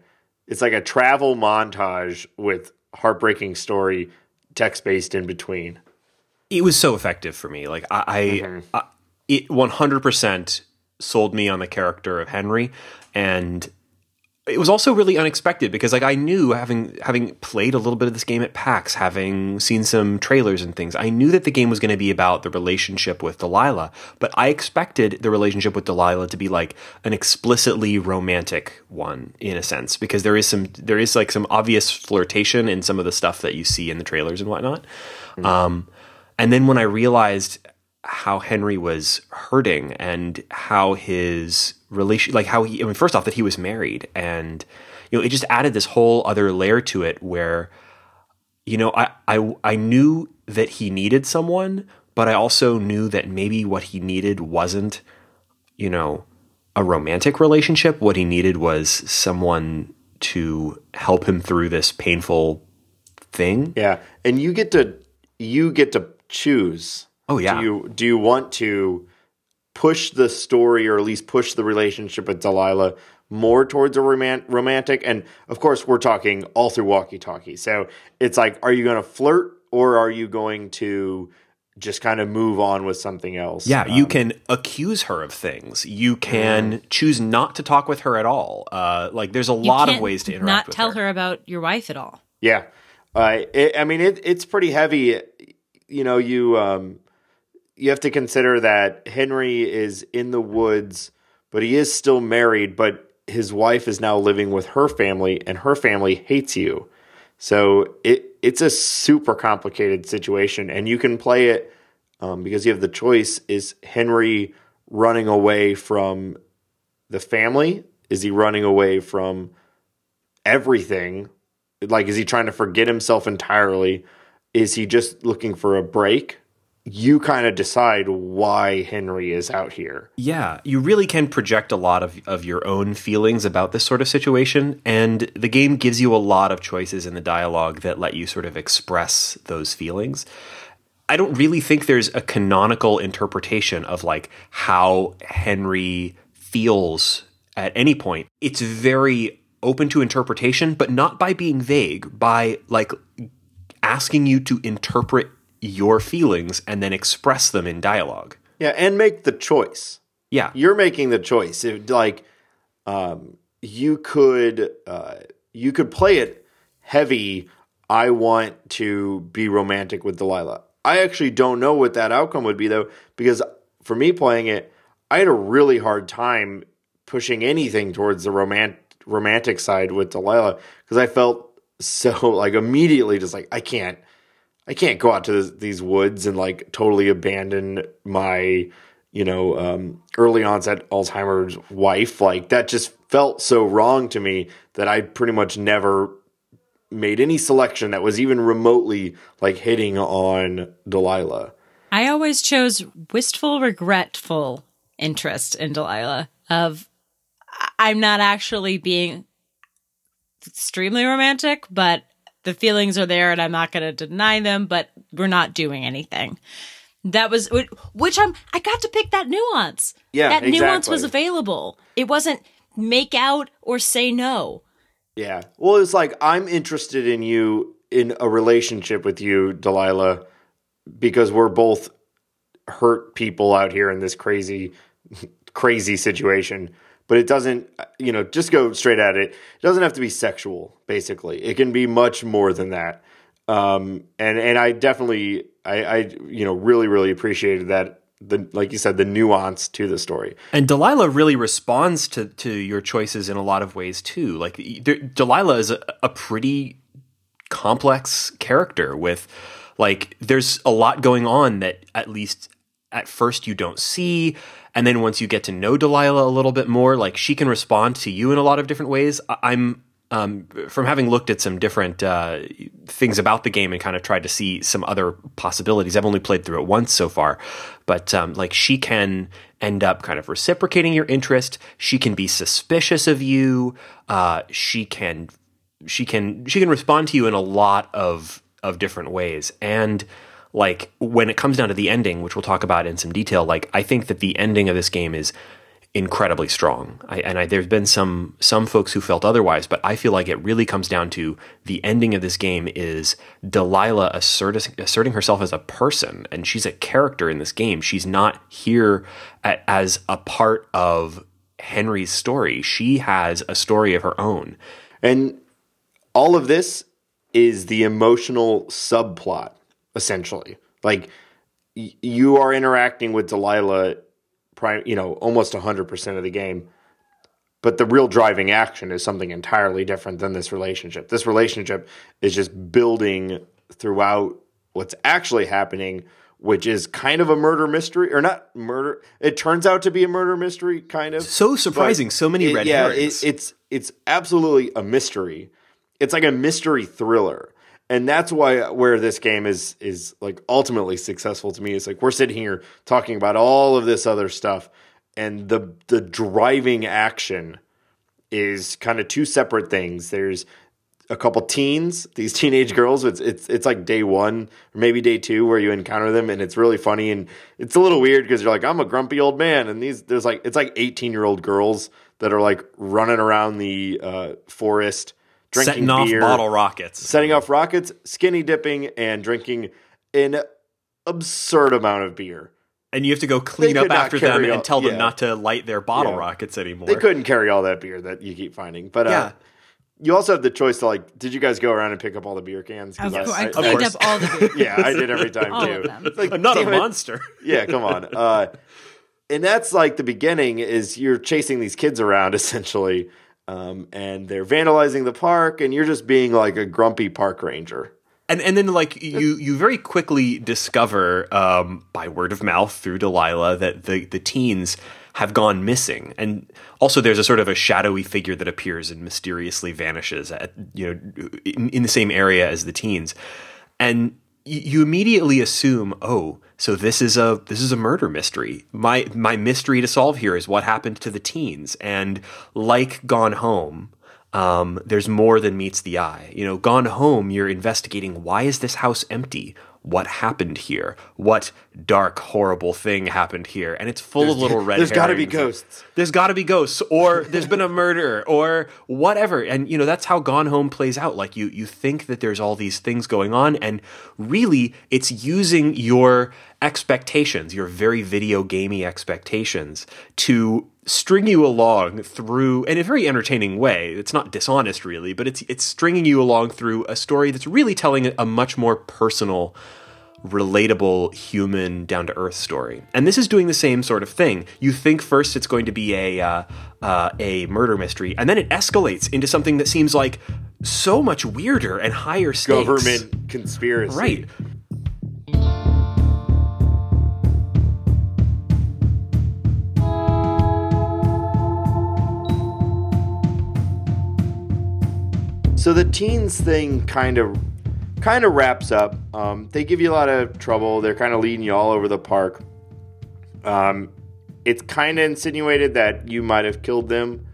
it's like a travel montage with heartbreaking story text based in between. it was so effective for me. Like I, I, I it one hundred percent sold me on the character of Henry, and it was also really unexpected because like I knew having having played a little bit of this game at PAX, having seen some trailers and things, I knew that the game was going to be about the relationship with Delilah, but I expected the relationship with Delilah to be like an explicitly romantic one in a sense because there is some there is like some obvious flirtation in some of the stuff that you see in the trailers and whatnot. Um, and then when I realized how Henry was hurting and how his relation, like how he. I mean, first off, that he was married, and you know, it just added this whole other layer to it where, you know, I I I knew that he needed someone, but I also knew that maybe what he needed wasn't, you know, a romantic relationship. What he needed was someone to help him through this painful thing. Yeah, and you get to you get to choose. Oh yeah. Do you do you want to push the story or at least push the relationship with Delilah more towards a roman- romantic? And of course, we're talking all through walkie talkie. So it's like, are you going to flirt or are you going to just kind of move on with something else? Yeah, you can accuse her of things. You can choose not to talk with her at all. Uh, like, there's a You lot of ways to interact Not with tell her. her about your wife at all. Yeah, uh, it, I mean it, it's pretty heavy. You know, you um, you have to consider that Henry is in the woods, but he is still married. But his wife is now living with her family, and her family hates you. So it it's a super complicated situation, and you can play it um, because you have the choice: is Henry running away from the family? Is he running away from everything? Like, is he trying to forget himself entirely? Is he just looking for a break? You kind of decide why Henry is out here. Yeah, you really can project a lot of, of your own feelings about this sort of situation, and the game gives you a lot of choices in the dialogue that let you sort of express those feelings. I don't really think there's a canonical interpretation of like how Henry feels at any point. It's very open to interpretation, but not by being vague, by like asking you to interpret your feelings and then express them in dialogue. Yeah, and make the choice. Yeah. You're making the choice. If, like, um, you could uh, you could play it heavy. I want to be romantic with Delilah. I actually don't know what that outcome would be though, because for me playing it, I had a really hard time pushing anything towards the romantic romantic side with Delilah because I felt so like immediately just like I can't I can't go out to these woods and like totally abandon my you know um, early onset Alzheimer's wife like that just felt so wrong to me that I pretty much never made any selection that was even remotely like hitting on Delilah. I always chose wistful, regretful interest in Delilah. Of I'm not actually being extremely romantic, but the feelings are there, and I'm not going to deny them. But we're not doing anything. That was which I'm. I got to pick that nuance. Yeah, that nuance was available. It wasn't make out or say no. Yeah. Well, it's like I'm interested in you in a relationship with you, Delilah, because we're both hurt people out here in this crazy, crazy situation. But it doesn't, you know, just go straight at it. It doesn't have to be sexual. Basically, it can be much more than that. Um, and and I definitely, I, I, you know, really, really appreciated that. The like you said, the nuance to the story. And Delilah really responds to to your choices in a lot of ways too. Like there, Delilah is a, a pretty complex character with like there's a lot going on that at least at first you don't see and then once you get to know Delilah a little bit more like she can respond to you in a lot of different ways. I'm um, from having looked at some different uh, things about the game and kind of tried to see some other possibilities i've only played through it once so far but um, like she can end up kind of reciprocating your interest she can be suspicious of you uh, she can she can she can respond to you in a lot of of different ways and like when it comes down to the ending which we'll talk about in some detail like i think that the ending of this game is incredibly strong. I, and I, there's been some some folks who felt otherwise but i feel like it really comes down to the ending of this game is delilah asserting, asserting herself as a person and she's a character in this game. She's not here a, as a part of henry's story. She has a story of her own. And all of this is the emotional subplot, essentially. Like y- you are interacting with Delilah, you know, almost hundred percent of the game, but the real driving action is something entirely different than this relationship. This relationship is just building throughout what's actually happening which is kind of a murder mystery, or not murder. It turns out to be a murder mystery, kind of. So surprising, so many It- red yeah, herrings. It, it's it's absolutely a mystery. It's like a mystery thriller, and that's why where this game is is like ultimately successful to me. is like we're sitting here talking about all of this other stuff, and the the driving action is kind of two separate things. There's a couple teens, these teenage girls. It's it's it's like day one or maybe day two where you encounter them, and it's really funny and it's a little weird because you're like, I'm a grumpy old man, and these there's like it's like 18 year old girls that are like running around the uh, forest, drinking setting off beer, bottle rockets. setting off rockets, skinny dipping, and drinking an absurd amount of beer. and you have to go clean up after them carry and tell them yeah. not to light their bottle Yeah. rockets anymore. They couldn't carry all that beer that you keep finding, but uh, Yeah. you also have the choice to like. Did you guys go around and pick up all the beer cans? 'Cause Of course, I of cleaned course. up all the beer. yeah, I did every time All too. of them. Like, I'm not a damn it. monster. Yeah, come on. Uh, and that's like the beginning is you're chasing these kids around essentially, um, and they're vandalizing the park, and you're just being like a grumpy park ranger. and and then like you you very quickly discover um, by word of mouth through Delilah that the the teens have gone missing, and also there's a sort of a shadowy figure that appears and mysteriously vanishes at you know in, in the same area as the teens, and y- you immediately assume oh so this is a this is a murder mystery my my mystery to solve here is what happened to the teens and like gone home um, there's more than meets the eye. You know, gone home, you're investigating why is this house empty? What happened here? What dark, horrible thing happened here? And it's full of little red. There's got to be ghosts. There's got to be ghosts, or there's been a murder, or whatever. And you know that's how Gone Home plays out. Like you, you think that there's all these things going on, and really, it's using your expectations, your very video gamey expectations, to string you along through in a very entertaining way. It's not dishonest, really, but it's it's stringing you along through a story that's really telling a much more personal relatable human down to earth story and this is doing the same sort of thing you think first it's going to be a uh, uh, a murder mystery and then it escalates into something that seems like so much weirder and higher stakes Government conspiracy. right So the teens thing kind of kind of wraps up. Um, they give you a lot of trouble. They're kind of leading you all over the park. Um, it's kind of insinuated that you might have killed them,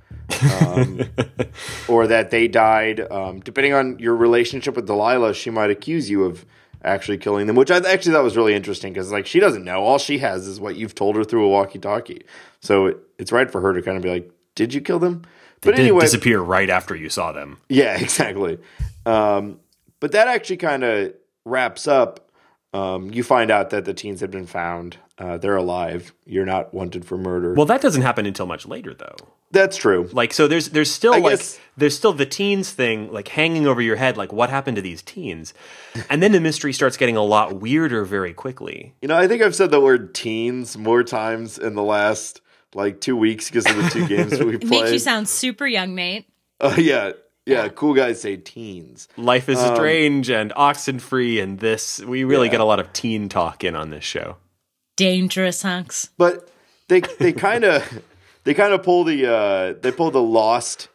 um, or that they died. Um, depending on your relationship with Delilah, she might accuse you of actually killing them, which I actually thought was really interesting because like she doesn't know. All she has is what you've told her through a walkie-talkie. So it, it's right for her to kind of be like, "Did you kill them?" But Didn't anyway, disappear right after you saw them yeah, exactly. Um, but that actually kind of wraps up. Um, you find out that the teens have been found. Uh, they're alive. You're not wanted for murder. well that doesn't happen until much later though That's true. like so there's there's still I like guess- there's still the teens thing like hanging over your head like what happened to these teens and then the mystery starts getting a lot weirder very quickly You know, I think I've said the word teens more times in the last like two weeks because of the two games that we It makes you sound super young, mate. Oh yeah, yeah. Cool guys say teens. Life is Um, Strange and Oxenfree and this. We really Yeah. get a lot of teen talk in on this show. Dangerous hunks. but they they kind of they kind of pull the uh, they pull the lost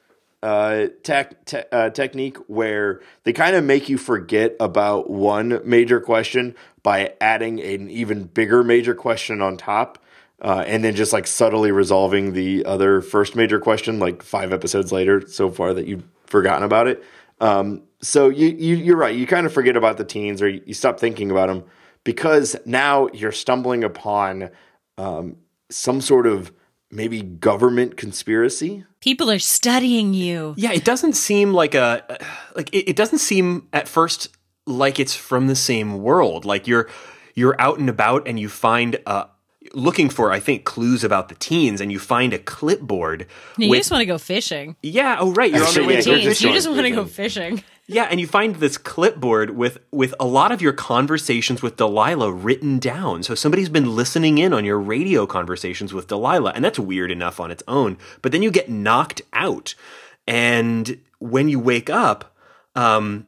uh, tech te- uh, technique where they kind of make you forget about one major question by adding an even bigger major question on top. Uh, and then just like subtly resolving the other first major question like five episodes later so far that you've forgotten about it. Um, so you, you you're right. You kind of forget about the teens or you, you stop thinking about them because now you're stumbling upon um, some sort of maybe government conspiracy. People are studying you. Yeah, it doesn't seem like a like it, it doesn't seem at first like it's from the same world. Like you're you're out and about and you find uh looking for I think clues about the teens and you find a clipboard You with just want to go fishing. yeah, oh right, you're on the way yeah, to go Teens, fishing. you just want to go Fishing. fishing. Yeah, and you find this clipboard with with a lot of your conversations with Delilah written down. So somebody's been listening in on your radio conversations with Delilah, and that's weird enough on its own. But then you get knocked out, and when you wake up, um,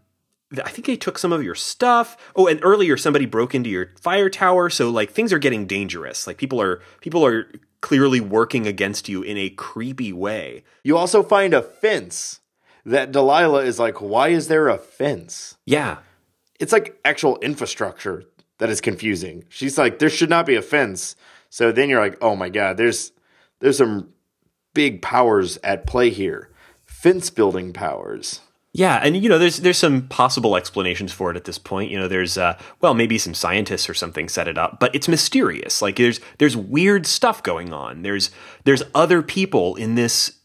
I think they took some of your stuff. Oh, and earlier somebody broke into your fire tower, so like things are getting dangerous. Like people are people are clearly working against you in a creepy way. You also find a fence that Delilah is like, why is there a fence? Yeah. It's like actual infrastructure that is confusing. She's like, there should not be a fence. So then you're like, oh my god, there's there's some big powers at play here. Fence building powers. Yeah, and you know, there's there's some possible explanations for it at this point. You know, there's uh, well, maybe some scientists or something set it up, but it's mysterious. Like there's there's weird stuff going on. There's there's other people in this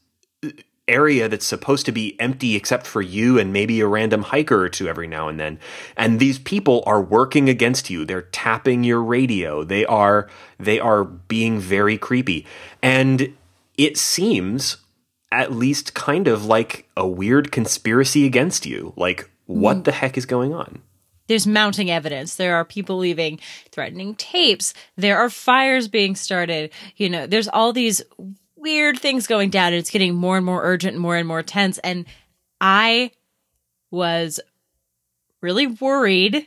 uh, area that's supposed to be empty except for you and maybe a random hiker or two every now and then. And these people are working against you. They're tapping your radio. They are they are being very creepy. And it seems at least kind of like a weird conspiracy against you. Like, what mm. the heck is going on? There's mounting evidence. There are people leaving threatening tapes. There are fires being started. You know, there's all these weird things going down, and it's getting more and more urgent and more and more tense. And I was really worried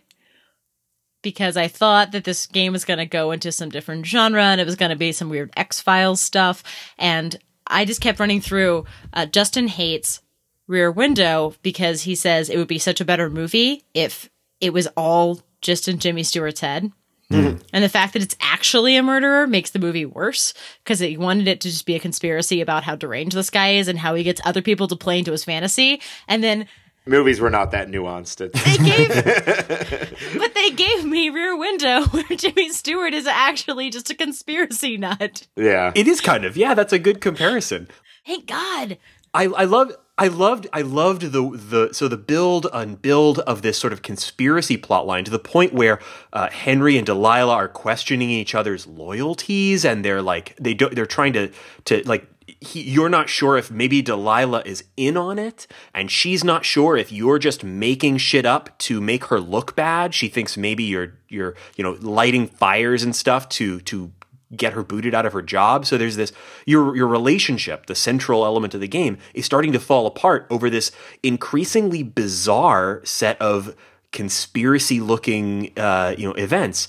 because I thought that this game was going to go into some different genre and it was going to be some weird X Files stuff. And I just kept running through. Uh, Justin hates Rear Window because he says it would be such a better movie if it was all just in Jimmy Stewart's head. Mm-hmm. And the fact that it's actually a murderer makes the movie worse because he wanted it to just be a conspiracy about how deranged this guy is and how he gets other people to play into his fantasy. And then movies were not that nuanced. They gave, but they gave me Rear Window, where Jimmy Stewart is actually just a conspiracy nut. Yeah, it is kind of. Yeah, that's a good comparison. Thank God. I, I love. I loved I loved the the so the build and build of this sort of conspiracy plot line to the point where uh, Henry and Delilah are questioning each other's loyalties and they're like they do they're trying to to like he, you're not sure if maybe Delilah is in on it, and she's not sure if you're just making shit up to make her look bad. She thinks maybe you're you're you know lighting fires and stuff to to get her booted out of her job. So there's this your your relationship, the central element of the game, is starting to fall apart over this increasingly bizarre set of conspiracy looking uh, you know events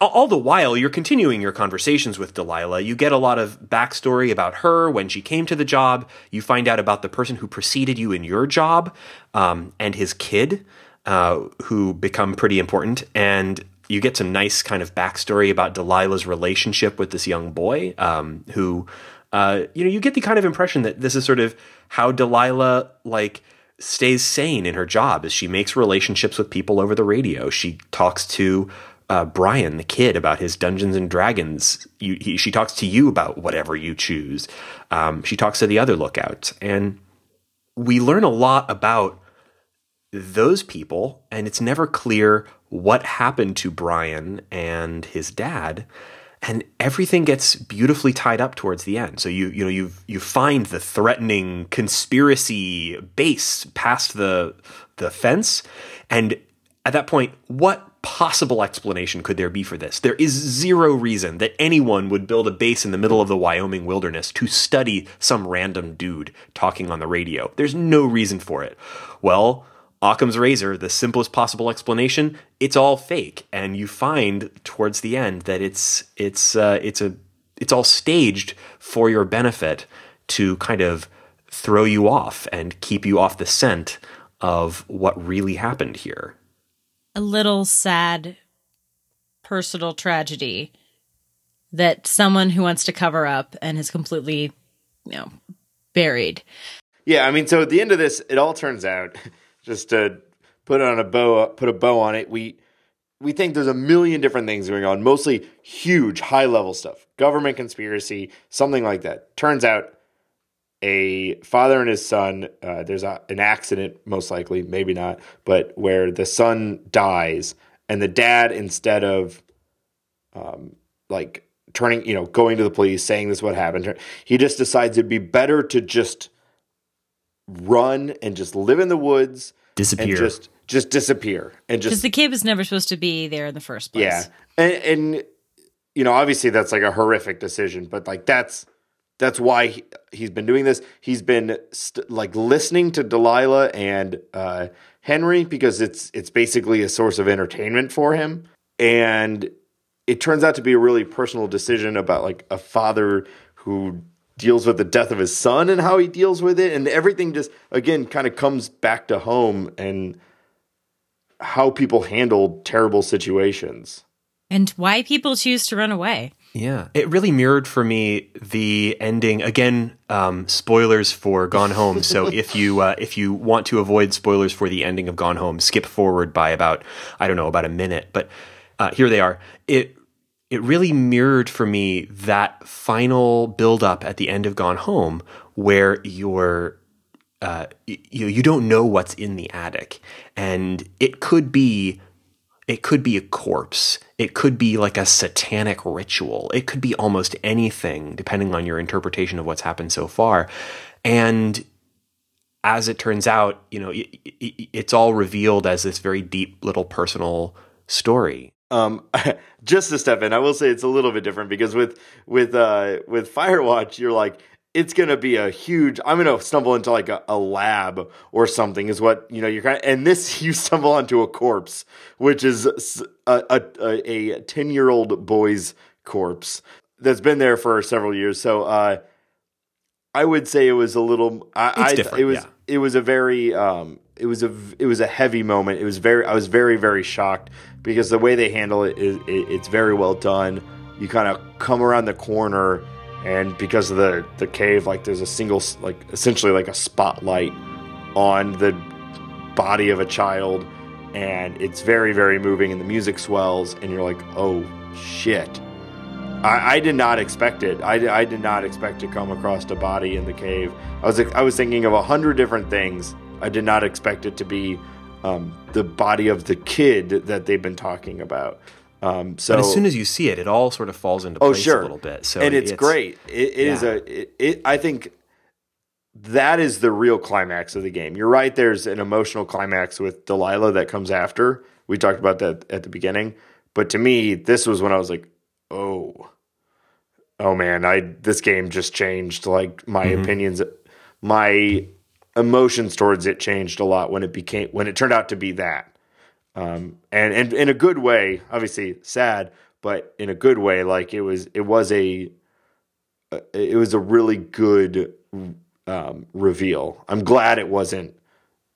all the while you're continuing your conversations with Delilah. You get a lot of backstory about her when she came to the job. You find out about the person who preceded you in your job um, and his kid, uh, who become pretty important. And you get some nice kind of backstory about Delilah's relationship with this young boy, um, who, uh, you know, you get the kind of impression that this is sort of how Delilah like stays sane in her job as she makes relationships with people over the radio. She talks to uh, Brian, the kid, about his Dungeons and Dragons. You, he, she talks to you about whatever you choose. Um, she talks to the other lookouts, and we learn a lot about those people. And it's never clear what happened to Brian and his dad. And everything gets beautifully tied up towards the end. So you you know you you find the threatening conspiracy base past the the fence, and at that point, what possible explanation could there be for this? There is zero reason that anyone would build a base in the middle of the Wyoming wilderness to study some random dude talking on the radio. There's no reason for it. Well, Occam's razor, the simplest possible explanation, it's all fake, and you find towards the end that it's it's uh, it's a it's all staged for your benefit to kind of throw you off and keep you off the scent of what really happened here a little sad personal tragedy that someone who wants to cover up and is completely, you know, buried. Yeah, I mean, so at the end of this, it all turns out just to put on a bow, put a bow on it. We we think there's a million different things going on, mostly huge, high level stuff, government conspiracy, something like that. Turns out a father and his son. Uh, there's a, an accident, most likely, maybe not, but where the son dies, and the dad, instead of um, like turning, you know, going to the police, saying this is what happened, he just decides it'd be better to just run and just live in the woods, disappear, and just just disappear, and just because the kid was never supposed to be there in the first place. Yeah, and, and you know, obviously that's like a horrific decision, but like that's that's why he, has been doing this. He's been st- like listening to Delilah and uh, Henry because it's it's basically a source of entertainment for him, and it turns out to be a really personal decision about like a father who deals with the death of his son and how he deals with it, and everything just again kind of comes back to home and how people handle terrible situations. And why people choose to run away. Yeah, it really mirrored for me the ending. Again, um, spoilers for Gone Home. So if you uh, if you want to avoid spoilers for the ending of Gone Home, skip forward by about I don't know about a minute. But uh, here they are. It it really mirrored for me that final build up at the end of Gone Home, where you're uh, you you don't know what's in the attic, and it could be it could be a corpse. It could be like a satanic ritual. It could be almost anything, depending on your interpretation of what's happened so far. And as it turns out, you know, it, it, it's all revealed as this very deep little personal story. Um, just to step in, I will say it's a little bit different because with with uh, with Firewatch, you're like it's going to be a huge i'm going to stumble into like a, a, lab or something is what you know you're kind of and this you stumble onto a corpse which is a, a, a 10 year old boy's corpse that's been there for several years. So uh, i would say it was a little i, I it was yeah. it was a very um, it was a it was a heavy moment. It was very i was very very shocked because the way they handle it is it, it's very well done. You kind of come around the corner and because of the the cave like there's a single like essentially like a spotlight on the body of a child and it's very very moving and the music swells and you're like oh shit. I, I did not expect it. I, I did not expect to come across a body in the cave. I was I was thinking of a hundred different things. I did not expect it to be um, the body of the kid that they've been talking about um, so but as soon as you see it, it all sort of falls into oh, place sure. a little bit. So and it's, it's great. It, it yeah. is a. It, it, I think that is the real climax of the game. You're right. There's an emotional climax with Delilah that comes after. We talked about that at the beginning, but to me, this was when I was like, oh, oh man, I this game just changed. Like my mm-hmm. opinions, my emotions towards it changed a lot when it became when it turned out to be that um, and and in a good way. Obviously sad, but in a good way. Like it was it was a it was a really good um, reveal. I'm glad it wasn't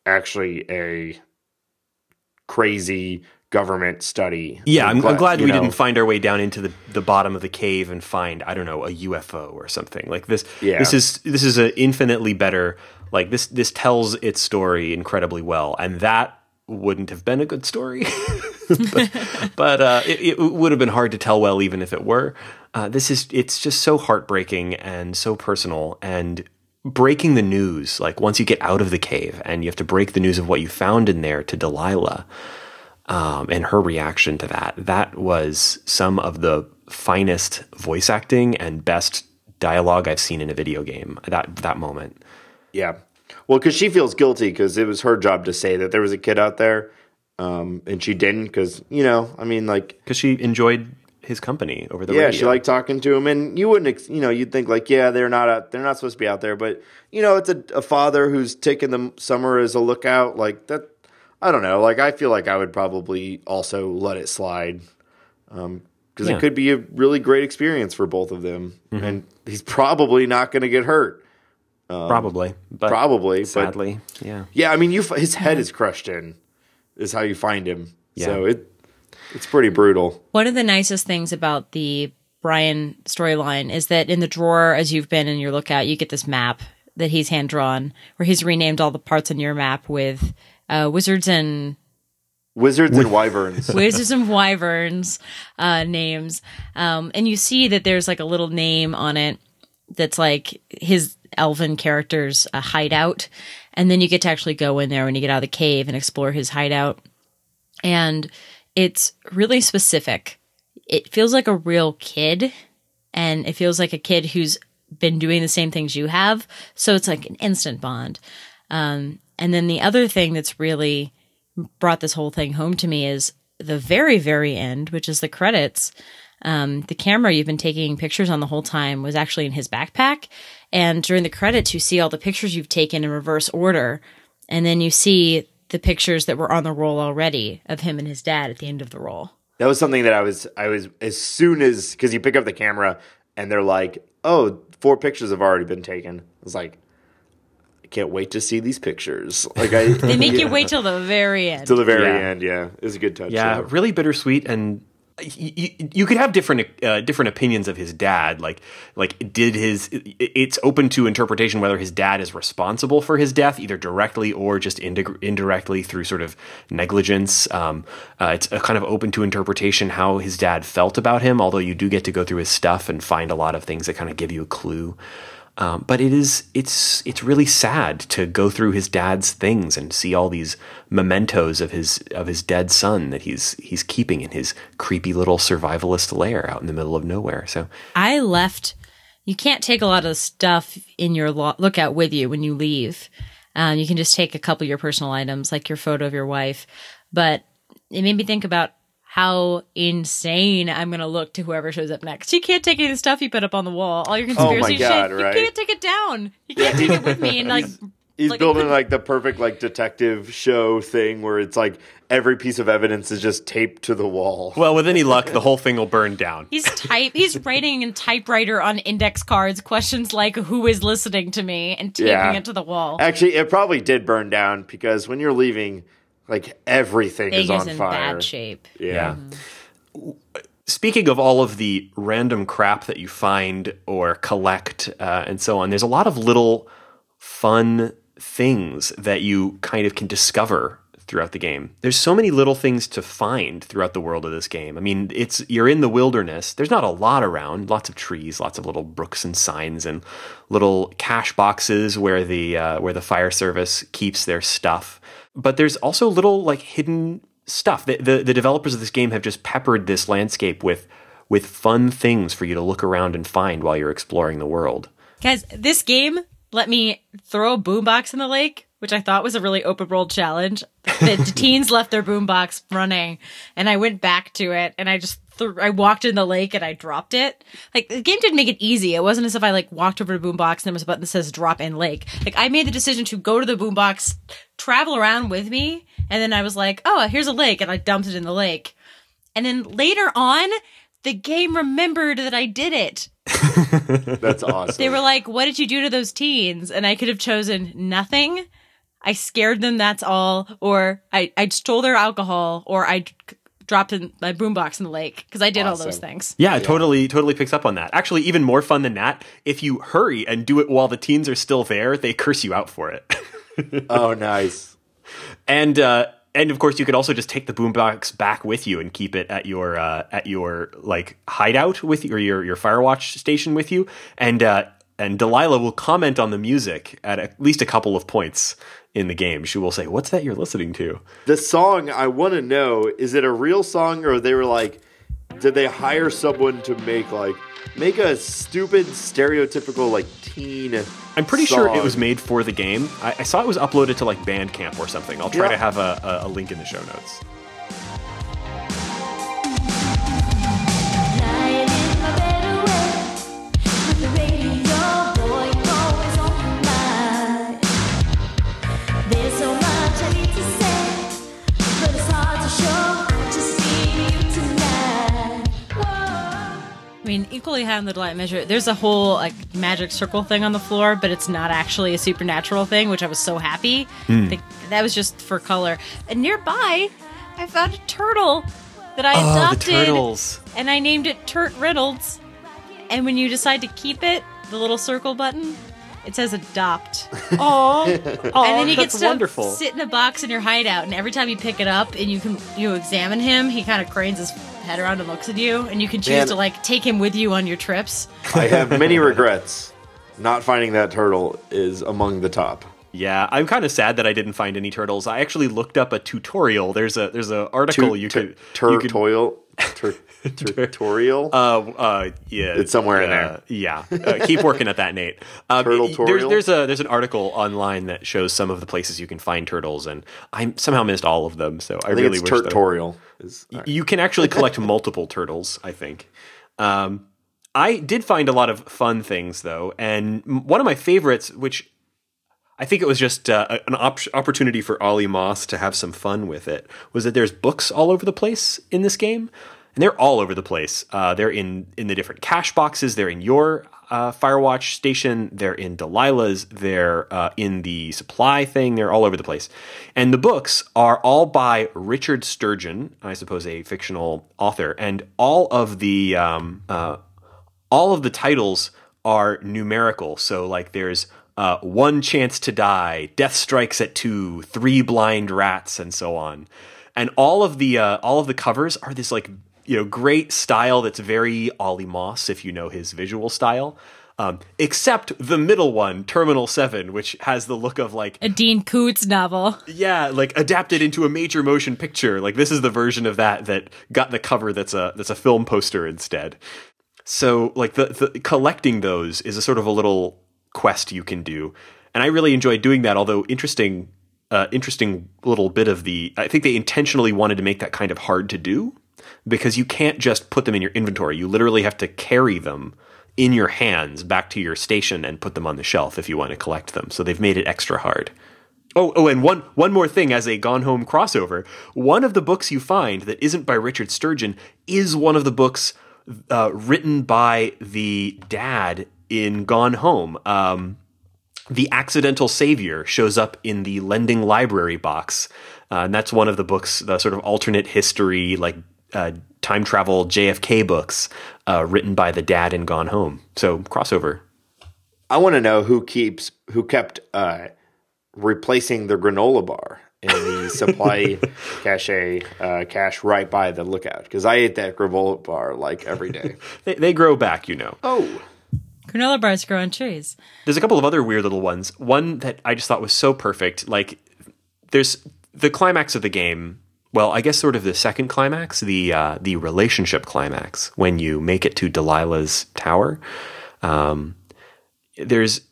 actually a crazy government study. Yeah, I'm, I'm glad, we know. didn't find our way down into the, the bottom of the cave and find I don't know a UFO or something like this. Yeah. this is this is a infinitely better. Like this this tells its story incredibly well, and that wouldn't have been a good story. but, but uh, it, it, would have been hard to tell well, even if it were. Uh, this is it's just so heartbreaking and so personal and breaking the news. Like once you get out of the cave and you have to break the news of what you found in there to Delilah um, and her reaction to that. That was some of the finest voice acting and best dialogue I've seen in a video game. That that moment. Yeah, well, because she feels guilty because it was her job to say that there was a kid out there, um, and she didn't because you know, I mean, like because she enjoyed his company over the yeah, radio. she liked talking to him, and you wouldn't, you know, you'd think like, yeah, they're not out, they're not supposed to be out there, but you know, it's a, a father who's taking the summer as a lookout, like that. I don't know, like I feel like I would probably also let it slide. Um, because yeah. it could be a really great experience for both of them, mm-hmm. and he's probably not going to get hurt. Um, probably, probably, sadly, but, yeah, yeah. I mean, you his head is crushed in, is how you find him. Yeah. So it it's pretty brutal. One of the nicest things about the Brian storyline is that in the drawer, as you've been in your lookout, you get this map that he's hand drawn, where he's renamed all the parts on your map with uh, wizards and Wizards and wyverns. Wizards and wyverns uh, names. Um, and you see that there's like a little name on it that's like his elven character's uh, hideout. And then you get to actually go in there when you get out of the cave and explore his hideout. And it's really specific. It feels like a real kid, and it feels like a kid who's been doing the same things you have. So it's like an instant bond. Um, and then the other thing that's really brought this whole thing home to me is the very, very end, which is the credits. Um, the camera you've been taking pictures on the whole time was actually in his backpack. And during the credits, you see all the pictures you've taken in reverse order. And then you see the pictures that were on the roll already of him and his dad at the end of the roll. That was something that I was I was as soon as because you pick up the camera and they're like, oh, four pictures have already been taken. I was like, I can't wait to see these pictures. Like I, They make you wait till the very end. Till the very Yeah. end. Yeah, it was a good touch. Yeah, there. really bittersweet, and you, you could have different uh, different opinions of his dad. Like, like did his? It's open to interpretation whether his dad is responsible for his death, either directly or just indi- indirectly through sort of negligence. Um, uh, it's kind of open to interpretation how his dad felt about him. Although you do get to go through his stuff and find a lot of things that kind of give you a clue. Um, but it is it's it's really sad to go through his dad's things and see all these mementos of his of his dead son that he's he's keeping in his creepy little survivalist lair out in the middle of nowhere. So I left. You can't take a lot of stuff in your lo- lookout with you when you leave. Um, you can just take a couple of your personal items, like your photo of your wife. But it made me think about how insane I'm going to look to whoever shows up next. You can't take any of the stuff you put up on the wall, all your oh conspiracy God, shit. right. You can't take it down. You can't take it with me and like. He's like, building like the perfect like detective show thing where it's like every piece of evidence is just taped to the wall. well, with any luck, the whole thing will burn down. He's type. He's writing in typewriter on index cards questions like "Who is listening to me?" and taping Yeah. it to the wall. Actually, it probably did burn down because when you're leaving, like everything Thing is on in fire. bad shape. Yeah. Speaking of all of the random crap that you find or collect uh, and so on, there's a lot of little fun things that you kind of can discover throughout the game. There's so many little things to find throughout the world of this game. I mean, it's you're in the wilderness. There's not a lot around. Lots of trees, lots of little brooks and signs, and little cache boxes where the uh, where the fire service keeps their stuff. But there's also little like hidden stuff. The, the the developers of this game have just peppered this landscape with with fun things for you to look around and find while you're exploring the world. Guys, this game let me throw a boombox in the lake, which I thought was a really open world challenge. The, teens left their boombox running, and I went back to it, and I just th- I walked in the lake and I dropped it. Like the game didn't make it easy. It wasn't as if I like walked over to boombox and there was a button that says drop in lake. Like I made the decision to go to the boombox, travel around with me, and then I was like, oh, here's a lake, and I dumped it in the lake. And then later on, the game remembered that I did it. That's awesome. They were like, "What did you do to those teens?" And I could have chosen nothing. I scared them. That's all. Or I I stole their alcohol. Or I dropped in my boombox in the lake because I did all those things. Yeah, it totally, totally picks up on that. Actually, even more fun than that, if you hurry and do it while the teens are still there, they curse you out for it. oh, nice. and uh, and of course, you could also just take the boombox back with you and keep it at your uh, at your like hideout with you or your your Firewatch station with you. And uh, and Delilah will comment on the music at at least a couple of points in the game. She will say, "What's that you're listening to?" The song I want to know is it a real song or they were like, did they hire someone to make like make a stupid stereotypical like teen? I'm pretty sure it was made for the game. I, I saw it was uploaded to like Bandcamp or something. I'll try Yeah. to have a, a, a link in the show notes. Equally high on the delight measure. There's a whole like magic circle thing on the floor, but it's not actually a supernatural thing, which I was so happy. Like, that was just for color. And nearby, I found a turtle that I Oh, adopted. and I named it Turt Reynolds. And when you decide to keep it, the little circle button, it says adopt. Oh, and then he gets to wonderful. sit in a box in your hideout. And every time you pick it up and you can you examine him, he kind of cranes his head around and looks at you. And you can choose Man. to like take him with you on your trips. I have many regrets. Not finding that turtle is among the top. Yeah, I'm kind of sad that I didn't find any turtles. I actually looked up a tutorial. There's a there's an article you could you could Turtoil. Tur- Tutorial. Uh, uh, yeah, It's somewhere in uh, there. Yeah, uh, keep working at that, Nate. Um, Turtle-torial? there's, there's a there's an article online that shows some of the places you can find turtles, and I somehow missed all of them. So I, I think really wish Turtorial. Is, you can actually collect multiple turtles. I think. Um, I did find a lot of fun things though, and one of my favorites, which I think it was just uh, an op- opportunity for Olly Moss to have some fun with it. Was that there's books all over the place in this game, and they're all over the place. Uh, they're in in the different cache boxes. They're in your uh, Firewatch station. They're in Delilah's. They're uh, in the supply thing. They're all over the place. And the books are all by Richard Sturgeon, I suppose a fictional author, and all of the um, uh, all of the titles are numerical. So like there's uh, one chance to die, death strikes at two, three blind rats, and so on. And all of the uh, all of the covers are this like you know great style that's very Olly Moss if you know his visual style. Um, except the middle one, Terminal Seven, which has the look of like A Dean Koontz novel. yeah, like adapted into a major motion picture. Like this is the version of that that got the cover that's a that's a film poster instead. So like the, the collecting those is a sort of a little quest you can do, and I really enjoy doing that. Although interesting, uh, interesting little bit of the I think they intentionally wanted to make that kind of hard to do because you can't just put them in your inventory. You literally have to carry them in your hands back to your station and put them on the shelf if you want to collect them. So they've made it extra hard. Oh, oh, and one one more thing as a Gone Home crossover. One of the books you find that isn't by Richard Sturgeon is one of the books uh, written by the dad in Gone Home. Um, the Accidental Savior shows up in the Lending Library box, uh, and that's one of the books, the sort of alternate history, like uh, time travel JFK books, uh, written by the dad in Gone Home. So crossover. I want to know who keeps who kept uh, replacing the granola bar in the supply cache uh, cache right by the lookout because I ate that granola bar like every day. They, they grow back, you know. oh, Granola bars grow on trees. There's a couple of other weird little ones. One that I just thought was so perfect. Like, there's the climax of the game. Well, I guess sort of the second climax, the uh, the relationship climax, when you make it to Delilah's tower. Um, there's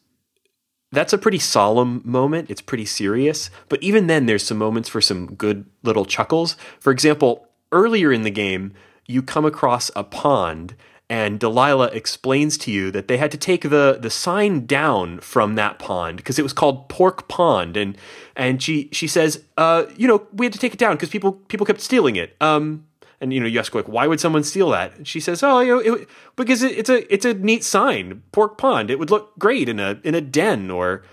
that's a pretty solemn moment. It's pretty serious, but even then, there's some moments for some good little chuckles. For example, earlier in the game, you come across a pond, and Delilah explains to you that they had to take the the sign down from that pond because it was called Pork Pond, and and she she says, uh, you know, we had to take it down because people people kept stealing it. Um, and you know, you ask like, why would someone steal that? And she says, oh, you know, it, because it, it's a it's a neat sign, Pork Pond. It would look great in a in a den or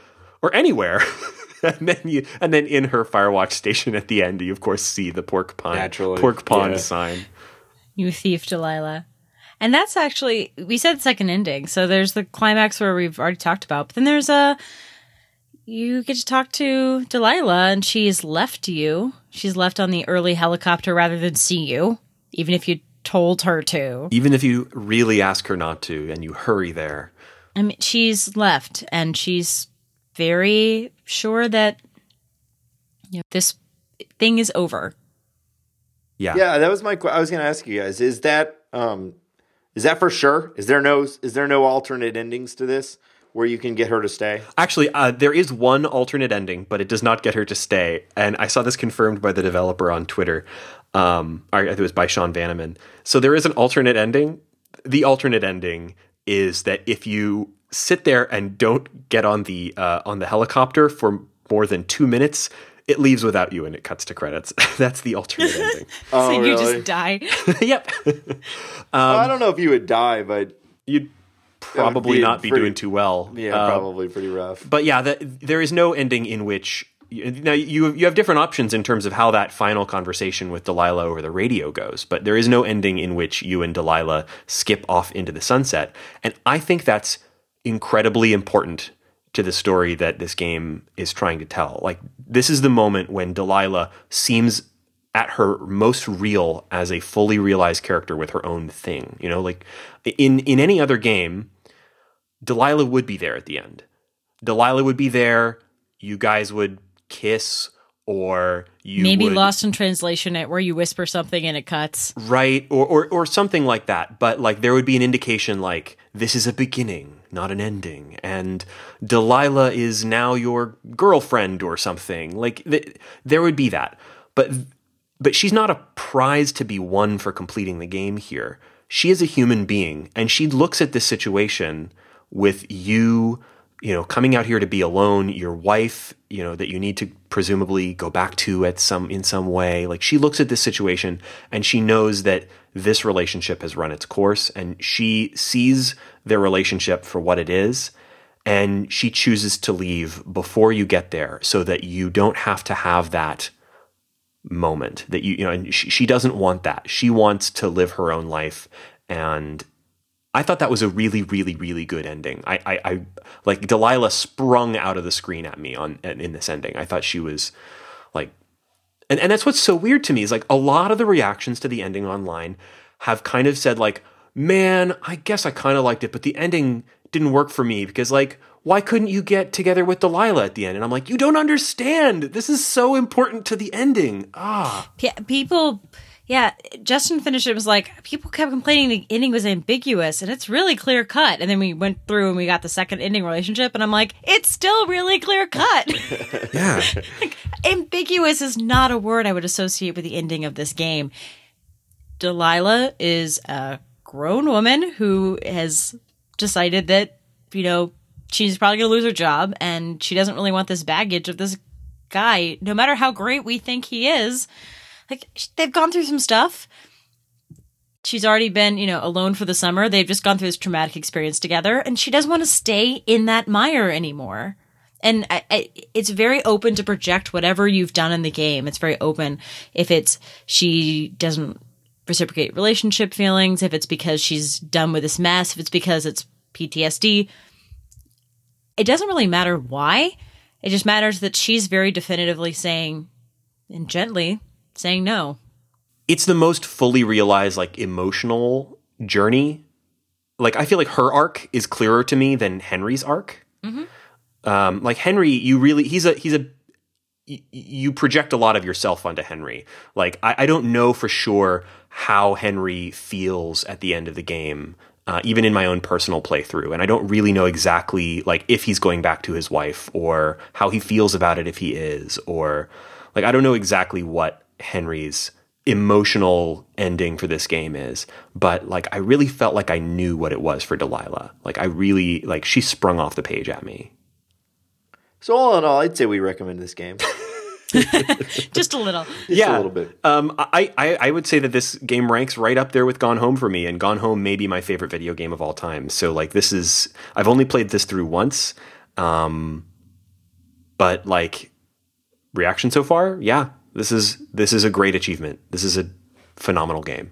or anywhere. and then you and then in her Firewatch station at the end, you of course see the Pork Pond Naturally, Pork Pond yeah. sign. You thief, Delilah. And that's actually we said second ending. So there's the climax where we've already talked about, but then there's a you get to talk to Delilah and she's left you. She's left on the early helicopter rather than see you, even if you told her to. Even if you really ask her not to, and you hurry there. I mean, she's left and she's very sure that you know, this thing is over. Yeah. yeah, that was my. que- I was going to ask you guys: is that um, is that for sure? Is there no is there no alternate endings to this where you can get her to stay? Actually, uh, there is one alternate ending, but it does not get her to stay. And I saw this confirmed by the developer on Twitter. Um, I think it was by Sean Vanaman. So there is an alternate ending. The alternate ending is that if you sit there and don't get on the uh, on the helicopter for more than two minutes, it leaves without you and it cuts to credits. That's the alternate ending. Oh, so you really? just die. yep. I don't know if you would die, but You'd probably be not be pretty- doing too well. yeah, Uh, probably pretty rough. but yeah, the, there is no ending in which now you you have different options in terms of how that final conversation with Delilah over the radio goes, but there is no ending in which you and Delilah skip off into the sunset, and I think that's incredibly important to the story that this game is trying to tell. Like this is the moment when Delilah seems at her most real as a fully realized character with her own thing. You know, like in in any other game, Delilah would be there at the end. Delilah would be there. You guys would kiss, or you Maybe would, lost in translation at where you whisper something and it cuts. right, or, or or something like that. But like there would be an indication, like this is a beginning, not an ending, and Delilah is now your girlfriend or something. Like th- there would be that, but but she's not a prize to be won for completing the game here. She is a human being, and she looks at this situation with you you know, coming out here to be alone, your wife, you know, that you need to presumably go back to at some in some way. Like she looks at this situation and she knows that this relationship has run its course and she sees their relationship for what it is and she chooses to leave before you get there so that you don't have to have that moment that you you know and she, she doesn't want that she wants to live her own life and i thought that was a really really really good ending. I i, I like delilah sprung out of the screen at me on in this ending. I thought she was like and, and that's what's so weird to me is like a lot of the reactions to the ending online have kind of said like man i guess i kind of liked it but the ending didn't work for me because like why couldn't you get together with delilah at the end? And i'm like you don't understand. This is so important to the ending. Ah. P- people yeah justin finished it was like people kept complaining the ending was ambiguous and it's really clear cut. And then we went through and we got the second ending relationship and i'm like it's still really clear cut. Yeah. Ambiguous is not a word i would associate with the ending of this game. Delilah is a grown woman who has decided that you know she's probably going to lose her job and she doesn't really want this baggage of this guy no matter how great we think he is like they've gone through some stuff. She's already been you know alone for the summer. They've just gone through this traumatic experience together and she doesn't want to stay in that mire anymore. And I, I, it's very open to project whatever you've done in the game. It's very open if it's she doesn't reciprocate relationship feelings if it's because she's done with this mess if it's because it's ptsd it doesn't really matter why. It just matters that she's very definitively saying and gently saying no. It's the most fully realized like emotional journey. Like i feel like her arc is clearer to me than henry's arc. Um, like henry you really he's a he's a y- you project a lot of yourself onto henry. Like i, I don't know for sure how henry feels at the end of the game uh, even in my own personal playthrough. And i don't really know exactly like if he's going back to his wife or how he feels about it if he is or like i don't know exactly what henry's emotional ending for this game is but like i really felt like i knew what it was for delilah like i really like she sprung off the page at me So all in all, I'd say we recommend this game. just a little Just a little bit. Um, I, I I would say that this game ranks right up there with Gone Home for me, and Gone Home may be my favorite video game of all time. So like this is I've only played this through once, um, but like reaction so far, yeah, this is this is a great achievement. This is a phenomenal game.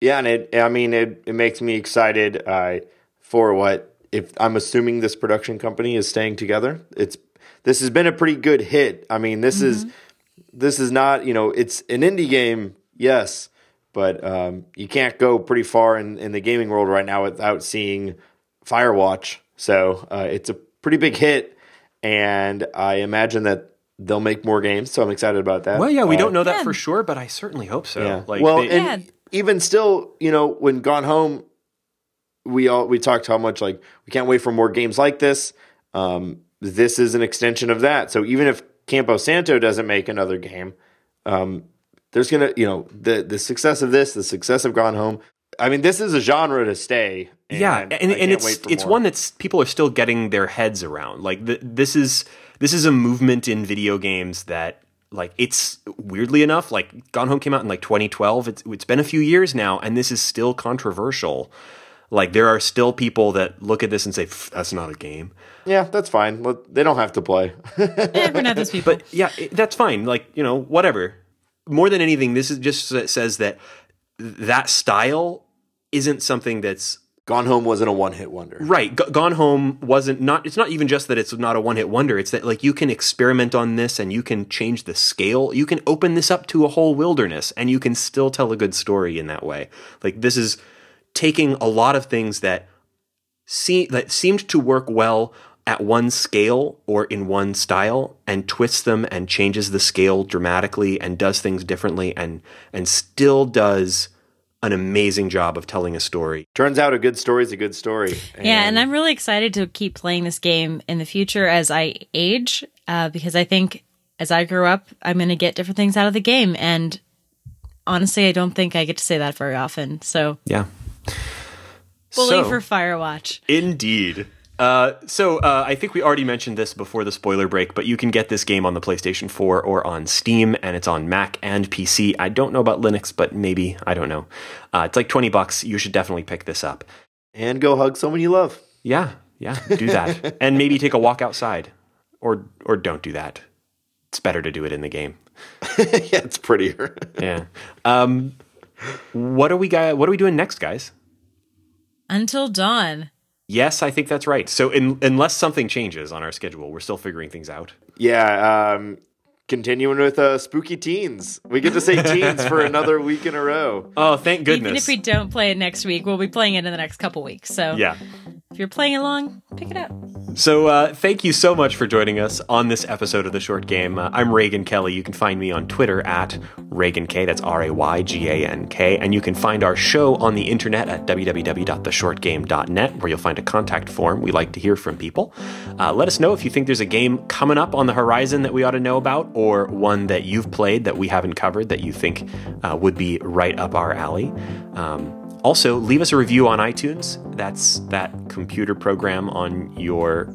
Yeah, and it I mean it it makes me excited uh, for what if I'm assuming this production company is staying together. It's this has been a pretty good hit. I mean, this is this is not, you know, it's an indie game, yes, but um, you can't go pretty far in, in the gaming world right now without seeing Firewatch. So uh, it's a pretty big hit, and I imagine that they'll make more games. So I'm excited about that. Well, yeah, we Uh, don't know that yeah. for sure, but I certainly hope so. yeah. Like, well, they- and Yeah. even still, you know, when Gone Home, we all we talked how much like we can't wait for more games like this. Um, this is an extension of that. So even if Campo Santo doesn't make another game, um, there's gonna, you know, the the success of this, the success of Gone Home. I mean, this is a genre to stay. yeah and, and, it's it's more. one that's people are still getting their heads around like th- this is this is a movement in video games that like it's weirdly enough like gone home came out in like 2012 it's, it's been a few years now and this is still controversial. Like there are still people that look at this and say that's not a game. Yeah, that's fine. Let- They don't have to play. Eh, we're not those people. But yeah it, that's fine. Like you know whatever. More than anything this is just s- says that that style isn't something that's Gone Home wasn't a one hit wonder. Right. G- Gone Home wasn't not it's not even just that it's not a one-hit wonder, it's that like you can experiment on this and you can change the scale. You can open this up to a whole wilderness and you can still tell a good story in that way. Like this is taking a lot of things that see that seemed to work well at one scale or in one style and twists them and changes the scale dramatically and does things differently and and still does an amazing job of telling a story. Turns out a good story is a good story. Yeah, and I'm really excited to keep playing this game in the future as I age, uh, because I think as I grow up, I'm going to get different things out of the game. And honestly, I don't think I get to say that very often. So, Yeah. bully So- for Firewatch. Indeed. Uh, so uh, I think we already mentioned this before the spoiler break, but you can get this game on the PlayStation 4 or on Steam, and it's on Mac and PC. I don't know about Linux, but maybe I don't know. Uh, it's like twenty bucks. You should definitely pick this up. And go hug someone you love. Yeah, yeah, do that, and maybe take a walk outside, or or don't do that. It's better to do it in the game. yeah, it's prettier. Yeah. Um, what are we guy? What are we doing next, guys? Until dawn. Yes, I think that's right. So, in, unless something changes on our schedule, we're still figuring things out. yeah, um, continuing with uh, spooky teens. We get to say teens for another week in a row. Oh, thank goodness. Even if we don't play it next week, we'll be playing it in the next couple weeks. So yeah. if you're playing along, pick it up. So, uh, thank you so much for joining us on this episode of The Short Game. Uh, I'm Raygan Kelly. You can find me on Twitter at Raygan K. That's R A Y G A N K. And you can find our show on the internet at www.theshortgame.net, where you'll find a contact form. We like to hear from people. Uh, let us know if you think there's a game coming up on the horizon that we ought to know about, or one that you've played that we haven't covered that you think uh, would be right up our alley. Um, also, leave us a review on iTunes. That's that computer program on your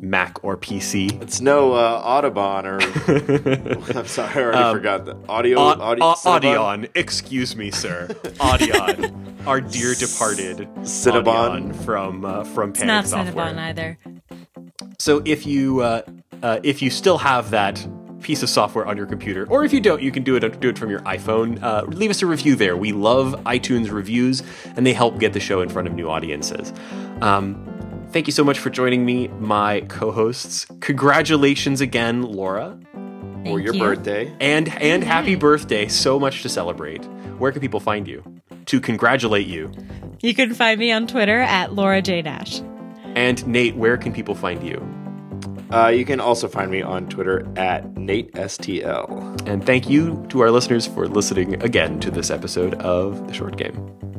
Mac or PC. It's no uh, Audubon or I'm sorry, I already forgot the audio. Au- audio Au- Audion, excuse me, sir. Audion, our dear departed Cinnabon? Audion from uh, from It's Panic not Software. Cinnabon either. So if you uh, uh, if you still have that piece of software on your computer, or if you don't, you can do it do it from your iPhone. Uh, leave us a review there. We love iTunes reviews, and they help get the show in front of new audiences. Um, thank you so much for joining me, my co-hosts. Congratulations again, Laura, or Thank your you. birthday. and and happy birthday! So much to celebrate. Where can people find you to congratulate you? You can find me on Twitter at Laura J Nash. And Nate, where can people find you? Uh, you can also find me on Twitter at NateSTL. And thank you to our listeners for listening again to this episode of The Short Game.